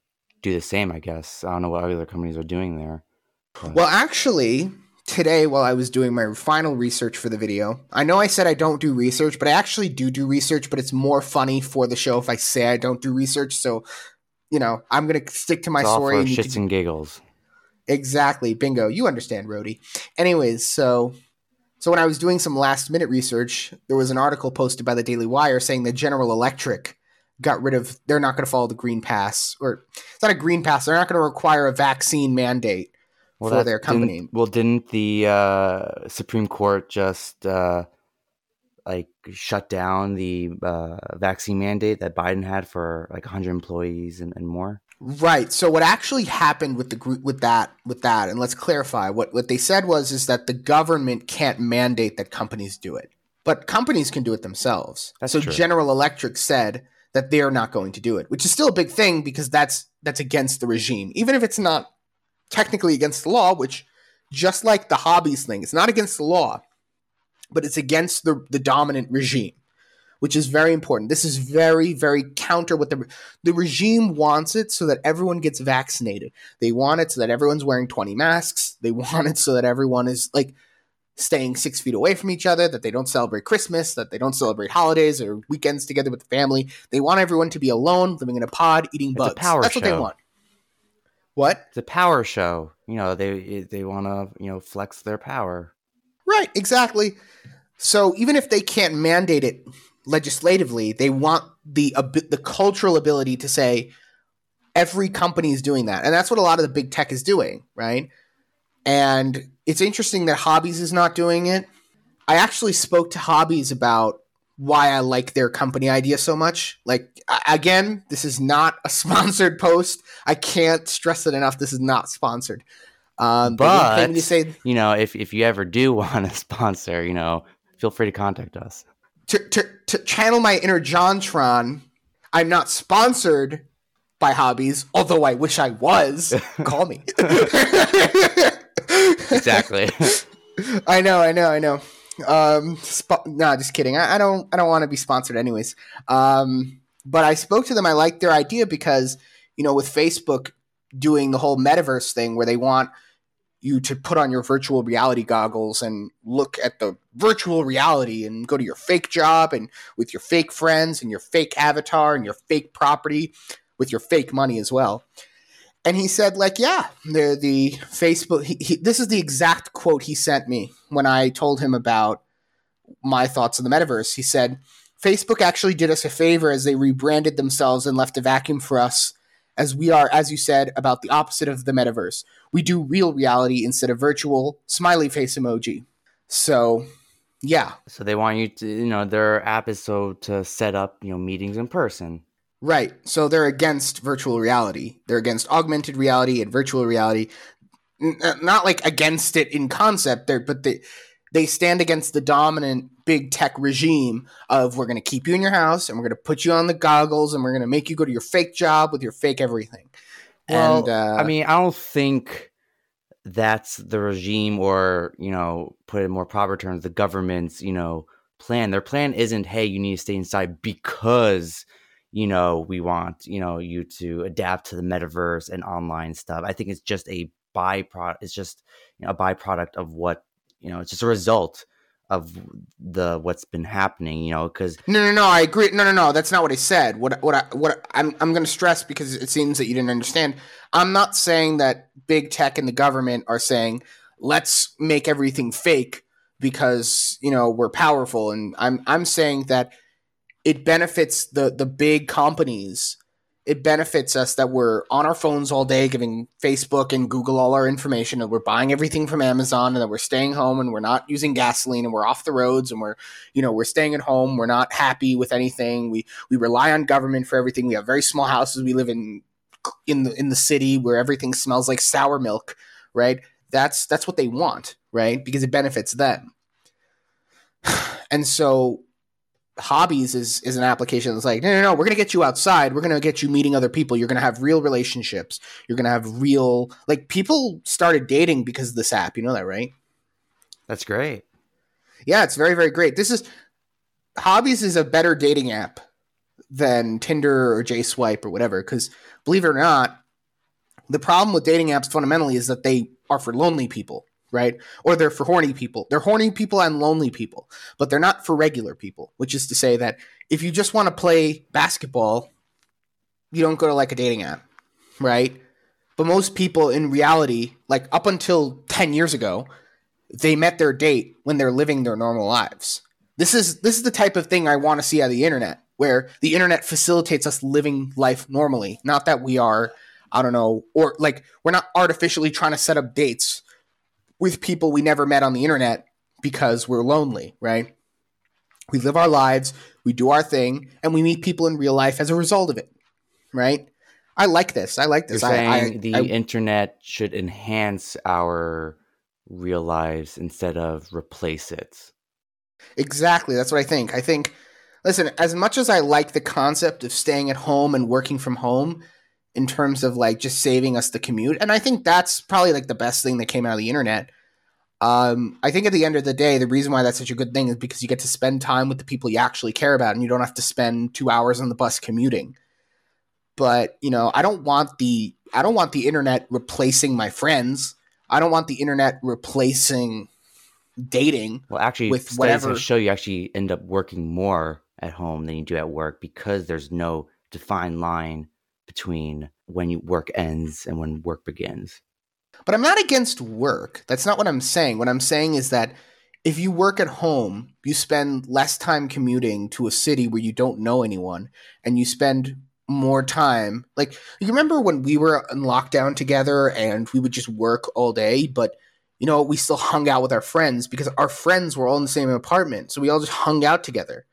do the same. I guess I don't know what other companies are doing there. Well, actually, today while I was doing my final research for the video. I know I said I don't do research, but I actually do do research, but it's more funny for the show if I say I don't do research. So, you know, I'm going to stick to my It's story. and shits can- and giggles. Exactly. Bingo. You understand, Rody. Anyways, so so when I was doing some last minute research, there was an article posted by the Daily Wire saying that General Electric got rid of they're not going to follow the green pass or it's not a green pass. They're not going to require a vaccine mandate for that their didn't- company. well, didn't the uh, Supreme Court just uh, like shut down the uh, vaccine mandate that Biden had for like 100 employees and, and more? Right. So what actually happened with the group with that with that, and let's clarify what what they said was is that the government can't mandate that companies do it, but companies can do it themselves. That's so true. General Electric said that they are not going to do it, which is still a big thing because that's that's against the regime, even if it's not technically against the law. Which, just like the hobbies thing, it's not against the law, but it's against the the dominant regime which is very important. This is very, very counter what the the regime wants it so that everyone gets vaccinated. They want it so that everyone's wearing 20 masks. They want it so that everyone is like staying six feet away from each other, that they don't celebrate Christmas, that they don't celebrate holidays or weekends together with the family. They want everyone to be alone, living in a pod, eating It's bugs. power That's what they want. What? The power show. You know, they they want to you know flex their power. Right, exactly. So even if they can't mandate it legislatively, they want the the cultural ability to say every company is doing that, and that's what a lot of the big tech is doing, right? And it's interesting that Hobbies is not doing it. I actually spoke to Hobbies about why I like their company idea so much. Like again, this is not a sponsored post. I can't stress it enough. This is not sponsored. Um, they didn't pay me to But- say You know, if if you ever do want to sponsor, you know, feel free to contact us. to, to, to channel my inner Jontron, I'm not sponsored by hobbies, although I wish I was. Call me. Exactly. I know, I know, I know. Um, sp- nah, just kidding. I, I don't, I don't want to be sponsored, anyways. Um, but I spoke to them. I liked their idea because, you know, with Facebook doing the whole metaverse thing, where they want you to put on your virtual reality goggles and look at the virtual reality and go to your fake job and with your fake friends and your fake avatar and your fake property with your fake money as well. And he said, like, yeah, the the Facebook. He, he, this is the exact quote he sent me when I told him about my thoughts on the metaverse. He said, Facebook actually did us a favor as they rebranded themselves and left a vacuum for us, as we are, as you said, about the opposite of the metaverse. We do real reality instead of virtual smiley face emoji. So, yeah, so they want you to, you know, their app is so to set up, you know, meetings in person. Right. So they're against virtual reality. They're against augmented reality and virtual reality. N- uh, not like against it in concept, they're, but they they stand against the dominant big tech regime of we're going to keep you in your house and we're going to put you on the goggles and we're going to make you go to your fake job with your fake everything. Well, and uh, I mean, I don't think that's the regime or, you know, put in more proper terms, the government's, you know, plan. Their plan isn't, hey, you need to stay inside because, you know, we want, you know, you to adapt to the metaverse and online stuff. I think it's just a byproduct. It's just you know, a byproduct of what, you know, it's just a result of the what's been happening, you know, because No, no, no. I agree. No, no, no. That's not what I said. What, what, I, what I'm, I'm going to stress because it seems that you didn't understand. I'm not saying that big tech and the government are saying let's make everything fake because you know we're powerful, and I'm, I'm saying that it benefits the the big companies. It benefits us that we're on our phones all day, giving Facebook and Google all our information, and we're buying everything from Amazon, and that we're staying home, and we're not using gasoline, and we're off the roads, and we're you know we're staying at home. We're not happy with anything. We we rely on government for everything. We have very small houses. We live in in the in the city where everything smells like sour milk right? That's that's what they want right? Because it benefits them. And so hobbies is is an application that's like no no no we're going to get you outside we're going to get you meeting other people you're going to have real relationships you're going to have real like people started dating because of this app you know that right that's great. yeah, it's very, very great. This is Hobbies is a better dating app than Tinder or J Swipe or whatever. Because believe it or not, the problem with dating apps fundamentally is that they are for lonely people, right? Or they're for horny people. They're horny people and lonely people, but they're not for regular people, which is to say that if you just want to play basketball, you don't go to like a dating app, right? But most people in reality, like up until 10 years ago, they met their date when they're living their normal lives. This is this is the type of thing I want to see of the internet, where the internet facilitates us living life normally. Not that we are, I don't know, or like we're not artificially trying to set up dates with people we never met on the internet because we're lonely, right? We live our lives, we do our thing, and we meet people in real life as a result of it, right? I like this. I like this. You're saying I, I, the I, internet should enhance our real lives instead of replace it. Exactly. That's what I think. I think, listen, as much as I like the concept of staying at home and working from home in terms of like just saving us the commute, and I think that's probably like the best thing that came out of the internet. Um, I think at the end of the day, the reason why that's such a good thing is because you get to spend time with the people you actually care about and you don't have to spend two hours on the bus commuting. But, you know, I don't want the I don't want the internet replacing my friends. I don't want the internet replacing dating. Well, actually, with whatever- show you actually end up working more at home than you do at work because there's no defined line between when work ends and when work begins. But I'm not against work. That's not what I'm saying. What I'm saying is that if you work at home, you spend less time commuting to a city where you don't know anyone and you spend more time. Like, you remember when we were in lockdown together and we would just work all day, but you know, we still hung out with our friends because our friends were all in the same apartment. So we all just hung out together.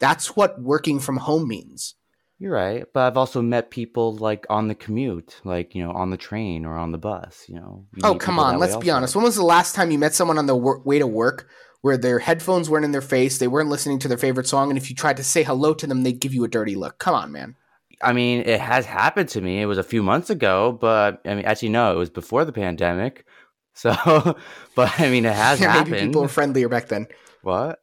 That's what working from home means. You're right, but I've also met people like on the commute, like you know, on the train or on the bus. You know. You Oh, come on. Let's be also. honest. When was the last time you met someone on the wor- way to work where their headphones weren't in their face, they weren't listening to their favorite song, and if you tried to say hello to them, they'd give you a dirty look? Come on, man. I mean, it has happened to me. It was a few months ago, but I mean, actually, no, it was before the pandemic. So, but I mean, it has maybe happened. people were friendlier back then. What?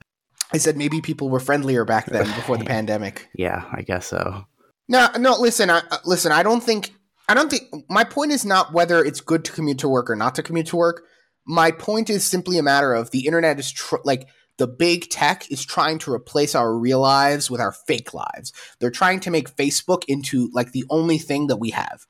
I said maybe people were friendlier back then before the pandemic. Yeah, I guess so. No, no. Listen, I, uh, listen. I don't think. I don't think. My point is not whether it's good to commute to work or not to commute to work. My point is simply a matter of the internet is tr- like the big tech is trying to replace our real lives with our fake lives. They're trying to make Facebook into like the only thing that we have.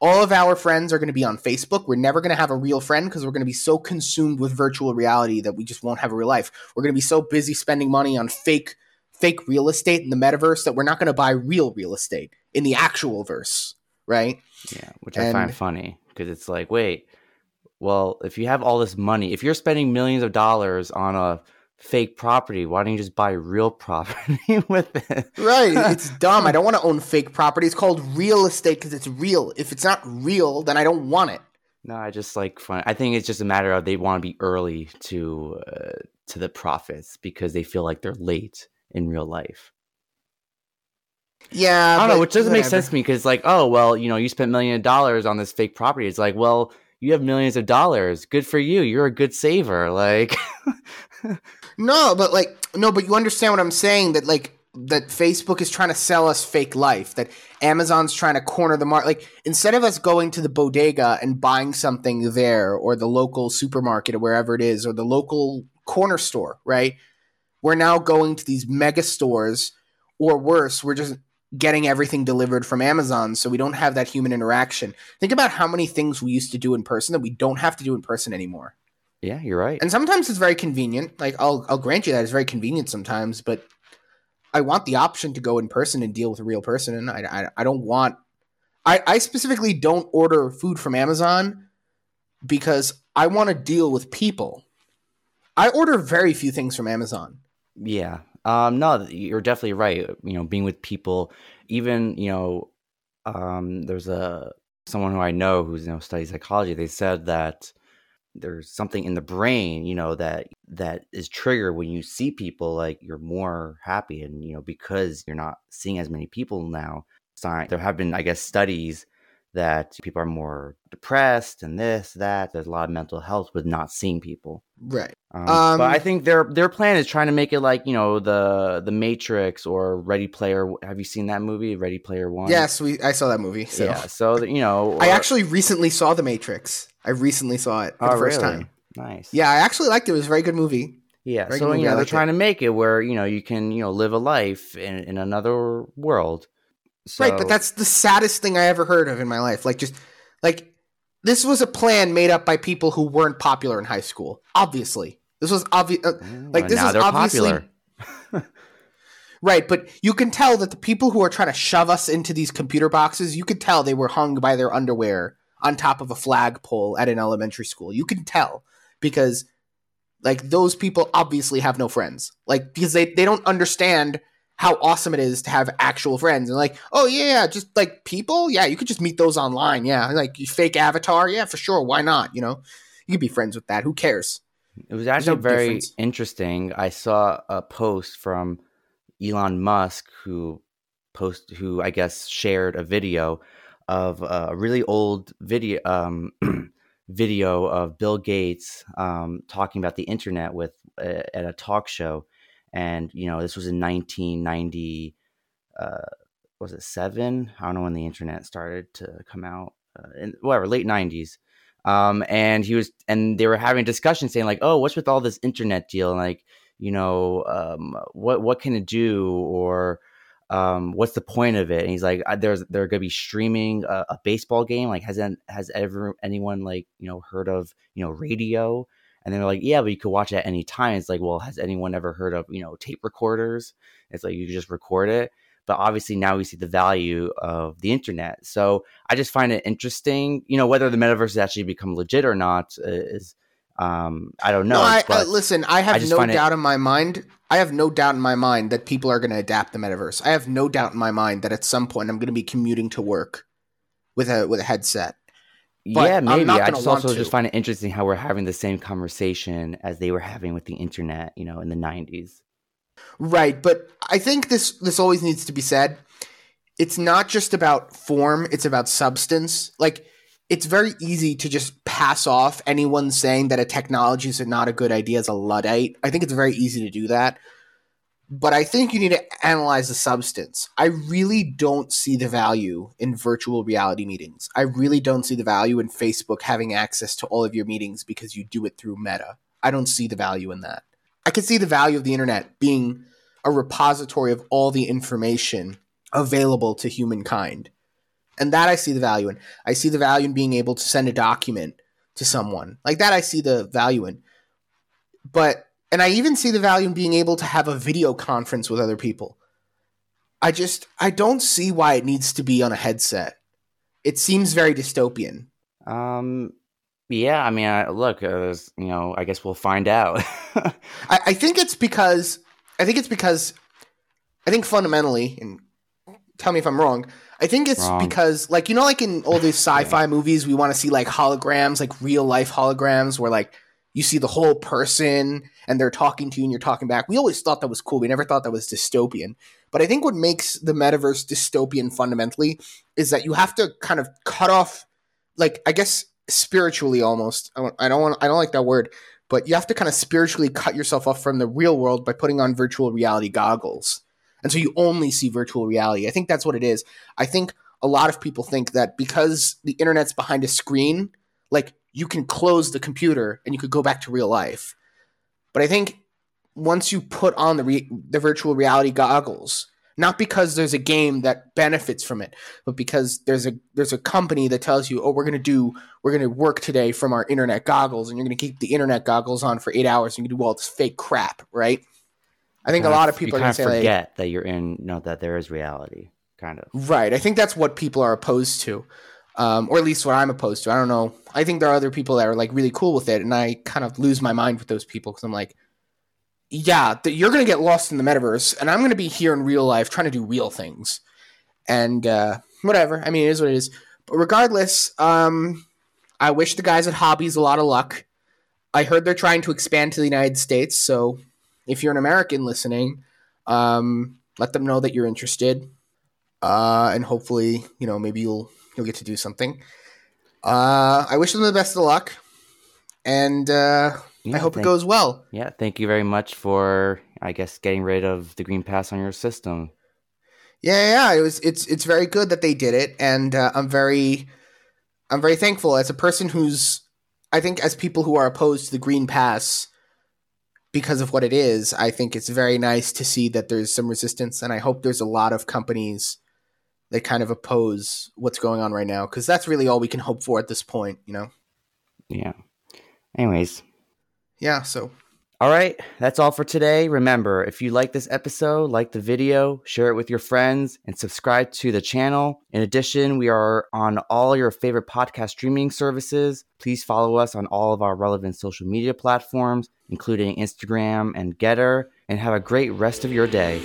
All of our friends are going to be on Facebook. We're never going to have a real friend because we're going to be so consumed with virtual reality that we just won't have a real life. We're going to be so busy spending money on fake fake real estate in the metaverse that we're not going to buy real real estate in the actual verse, right? Yeah, which I find funny because it's like, wait, well, if you have all this money, if you're spending millions of dollars on a fake property, why don't you just buy real property with it? Right. It's dumb. I don't want to own fake property. It's called real estate because it's real. If it's not real, then I don't want it. No, I just like fun. I think it's just a matter of they want to be early to uh, to the profits because they feel like they're late in real life. Yeah. I don't know, which doesn't make sense to me because like, oh well, you know, you spent million of dollars on this fake property. It's like, well, you have millions of dollars. Good for you. You're a good saver. Like, No, but like no, but you understand what I'm saying that like that Facebook is trying to sell us fake life, that Amazon's trying to corner the market. Like instead of us going to the bodega and buying something there or the local supermarket or wherever it is or the local corner store, right? We're now going to these mega stores or worse, we're just getting everything delivered from Amazon so we don't have that human interaction. Think about how many things we used to do in person that we don't have to do in person anymore. Yeah, you're right. And sometimes it's very convenient. Like I'll I'll grant you that it's very convenient sometimes, but I want the option to go in person and deal with a real person. And I I, I don't want. I I specifically don't order food from Amazon because I want to deal with people. I order very few things from Amazon. Yeah. Um, no, you're definitely right. You know, being with people, even, you know, um, there's a someone who I know who's, you know, studies psychology. They said that there's something in the brain, you know, that that is triggered when you see people like you're more happy and, you know, because you're not seeing as many people now. Sign there have been, I guess, studies that people are more depressed and this, that. There's a lot of mental health with not seeing people. Right. Um, Um, but I think their their plan is trying to make it like you know the the Matrix or Ready Player. Have you seen that movie, Ready Player One? Yes, we I saw that movie. So Yeah. So you know, I actually recently saw The Matrix. I recently saw it for Oh, the first really? time. Nice. Yeah, I actually liked it. It was a very good movie. Yeah. Very so you know they're liked it. trying to make it where you know you can you know live a life in in another world. So, Right, but that's the saddest thing I ever heard of in my life. Like just like this was a plan made up by people who weren't popular in high school. Obviously, this was obvious. Uh, Mm, like, well, this is obviously- popular. right, but you can tell that the people who are trying to shove us into these computer boxes, you could tell they were hung by their underwear on top of a flagpole at an elementary school. You can tell because like those people obviously have no friends. Like because they they don't understand how awesome it is to have actual friends and like oh yeah just like people yeah you could just meet those online yeah like you fake avatar yeah for sure why not you know you could be friends with that who cares It was no actually very difference. interesting. I saw a post from Elon Musk who post who I guess shared a video of a really old video um, video of Bill Gates um, talking about the internet with uh, at a talk show, and you know this was in 1990. Uh, was it seven? I don't know when the internet started to come out. Uh, in whatever late 90s um, and he was and they were having a discussion saying like oh what's with all this internet deal and like you know um, what what can it do or um, what's the point of it and he's like "Uh, there's they're gonna be streaming a, a baseball game like hasn't has ever anyone like you know heard of you know radio and they're like yeah but you could watch it at any time it's like well has anyone ever heard of you know tape recorders it's like you could just record it but obviously now we see the value of the internet so I just find it interesting. You know, whether the metaverse has actually become legit or not uh, is, um, I don't know. no I, I but listen i have I no find it- doubt in my mind i have no doubt in my mind that people are going to adapt the metaverse i have no doubt in my mind that at some point i'm going to be commuting to work with a with a headset but yeah, I'm maybe. not I just also to. just find it interesting how we're having the same conversation as they were having with the internet. You know, in the '90s. Right, but I think this this always needs to be said. It's not just about form, it's about substance. Like it's very easy to just pass off anyone saying that a technology is not a good idea as a luddite. I think it's very easy to do that. But I think you need to analyze the substance. I really don't see the value in virtual reality meetings. I really don't see the value in Facebook having access to all of your meetings because you do it through Meta. I don't see the value in that. I can see the value of the internet being a repository of all the information available to humankind. And that I see the value in. I see the value in being able to send a document to someone. Like that I see the value in. But and I even see the value in being able to have a video conference with other people. I just I don't see why it needs to be on a headset. It seems very dystopian. Um, yeah, I mean, I, look, uh, you know, I guess we'll find out. I, I think it's because I think it's because I think fundamentally, and tell me if I'm wrong. I think it's Wrong. because like you know, like in all these sci-fi movies, we want to see like holograms, like real life holograms, where like you see the whole person and they're talking to you and you're talking back. We always thought that was cool. We never thought that was dystopian. But I think what makes the metaverse dystopian fundamentally is that you have to kind of cut off, like I guess spiritually almost. I don't want. I don't like that word but you have to kind of spiritually cut yourself off from the real world by putting on virtual reality goggles. And so you only see virtual reality. I think that's what it is. I think a lot of people think that because the internet's behind a screen, like you can close the computer and you could go back to real life. But I think once you put on the re- the virtual reality goggles, not because there's a game that benefits from it, but because there's a there's a company that tells you, "Oh, we're going to do we're going to work today from our internet goggles and you're going to keep the internet goggles on for 8 hours and you do all this fake crap," right? I think a lot of people are going kind to of say like, forget that you're in, you know, that there is reality, kind of. Right. I think that's what people are opposed to, um, or at least what I'm opposed to. I don't know. I think there are other people that are like really cool with it, and I kind of lose my mind with those people because I'm like, yeah, th- you're gonna get lost in the metaverse, and I'm gonna be here in real life trying to do real things, and uh, whatever. I mean, it is what it is. But regardless, um, I wish the guys at Hobbies a lot of luck. I heard they're trying to expand to the United States, so if you're an American listening, um, let them know that you're interested uh, and hopefully, you know, maybe you'll you'll get to do something. Uh, I wish them the best of luck, and uh, Yeah, I hope thank- it goes well. Yeah, thank you very much for, I guess, getting rid of the green pass on your system. Yeah, yeah, it was. It's it's very good that they did it, and uh, I'm very, I'm very thankful as a person who's I think as people who are opposed to the Green Pass because of what it is, I think it's very nice to see that there's some resistance, and I hope there's a lot of companies that kind of oppose what's going on right now because that's really all we can hope for at this point, you know. Yeah. Anyways. Yeah. So. All right, that's all for today. Remember, if you like this episode, like the video, share it with your friends, and subscribe to the channel. In addition, we are on all your favorite podcast streaming services. Please follow us on all of our relevant social media platforms, including Instagram and Gettr, and have a great rest of your day.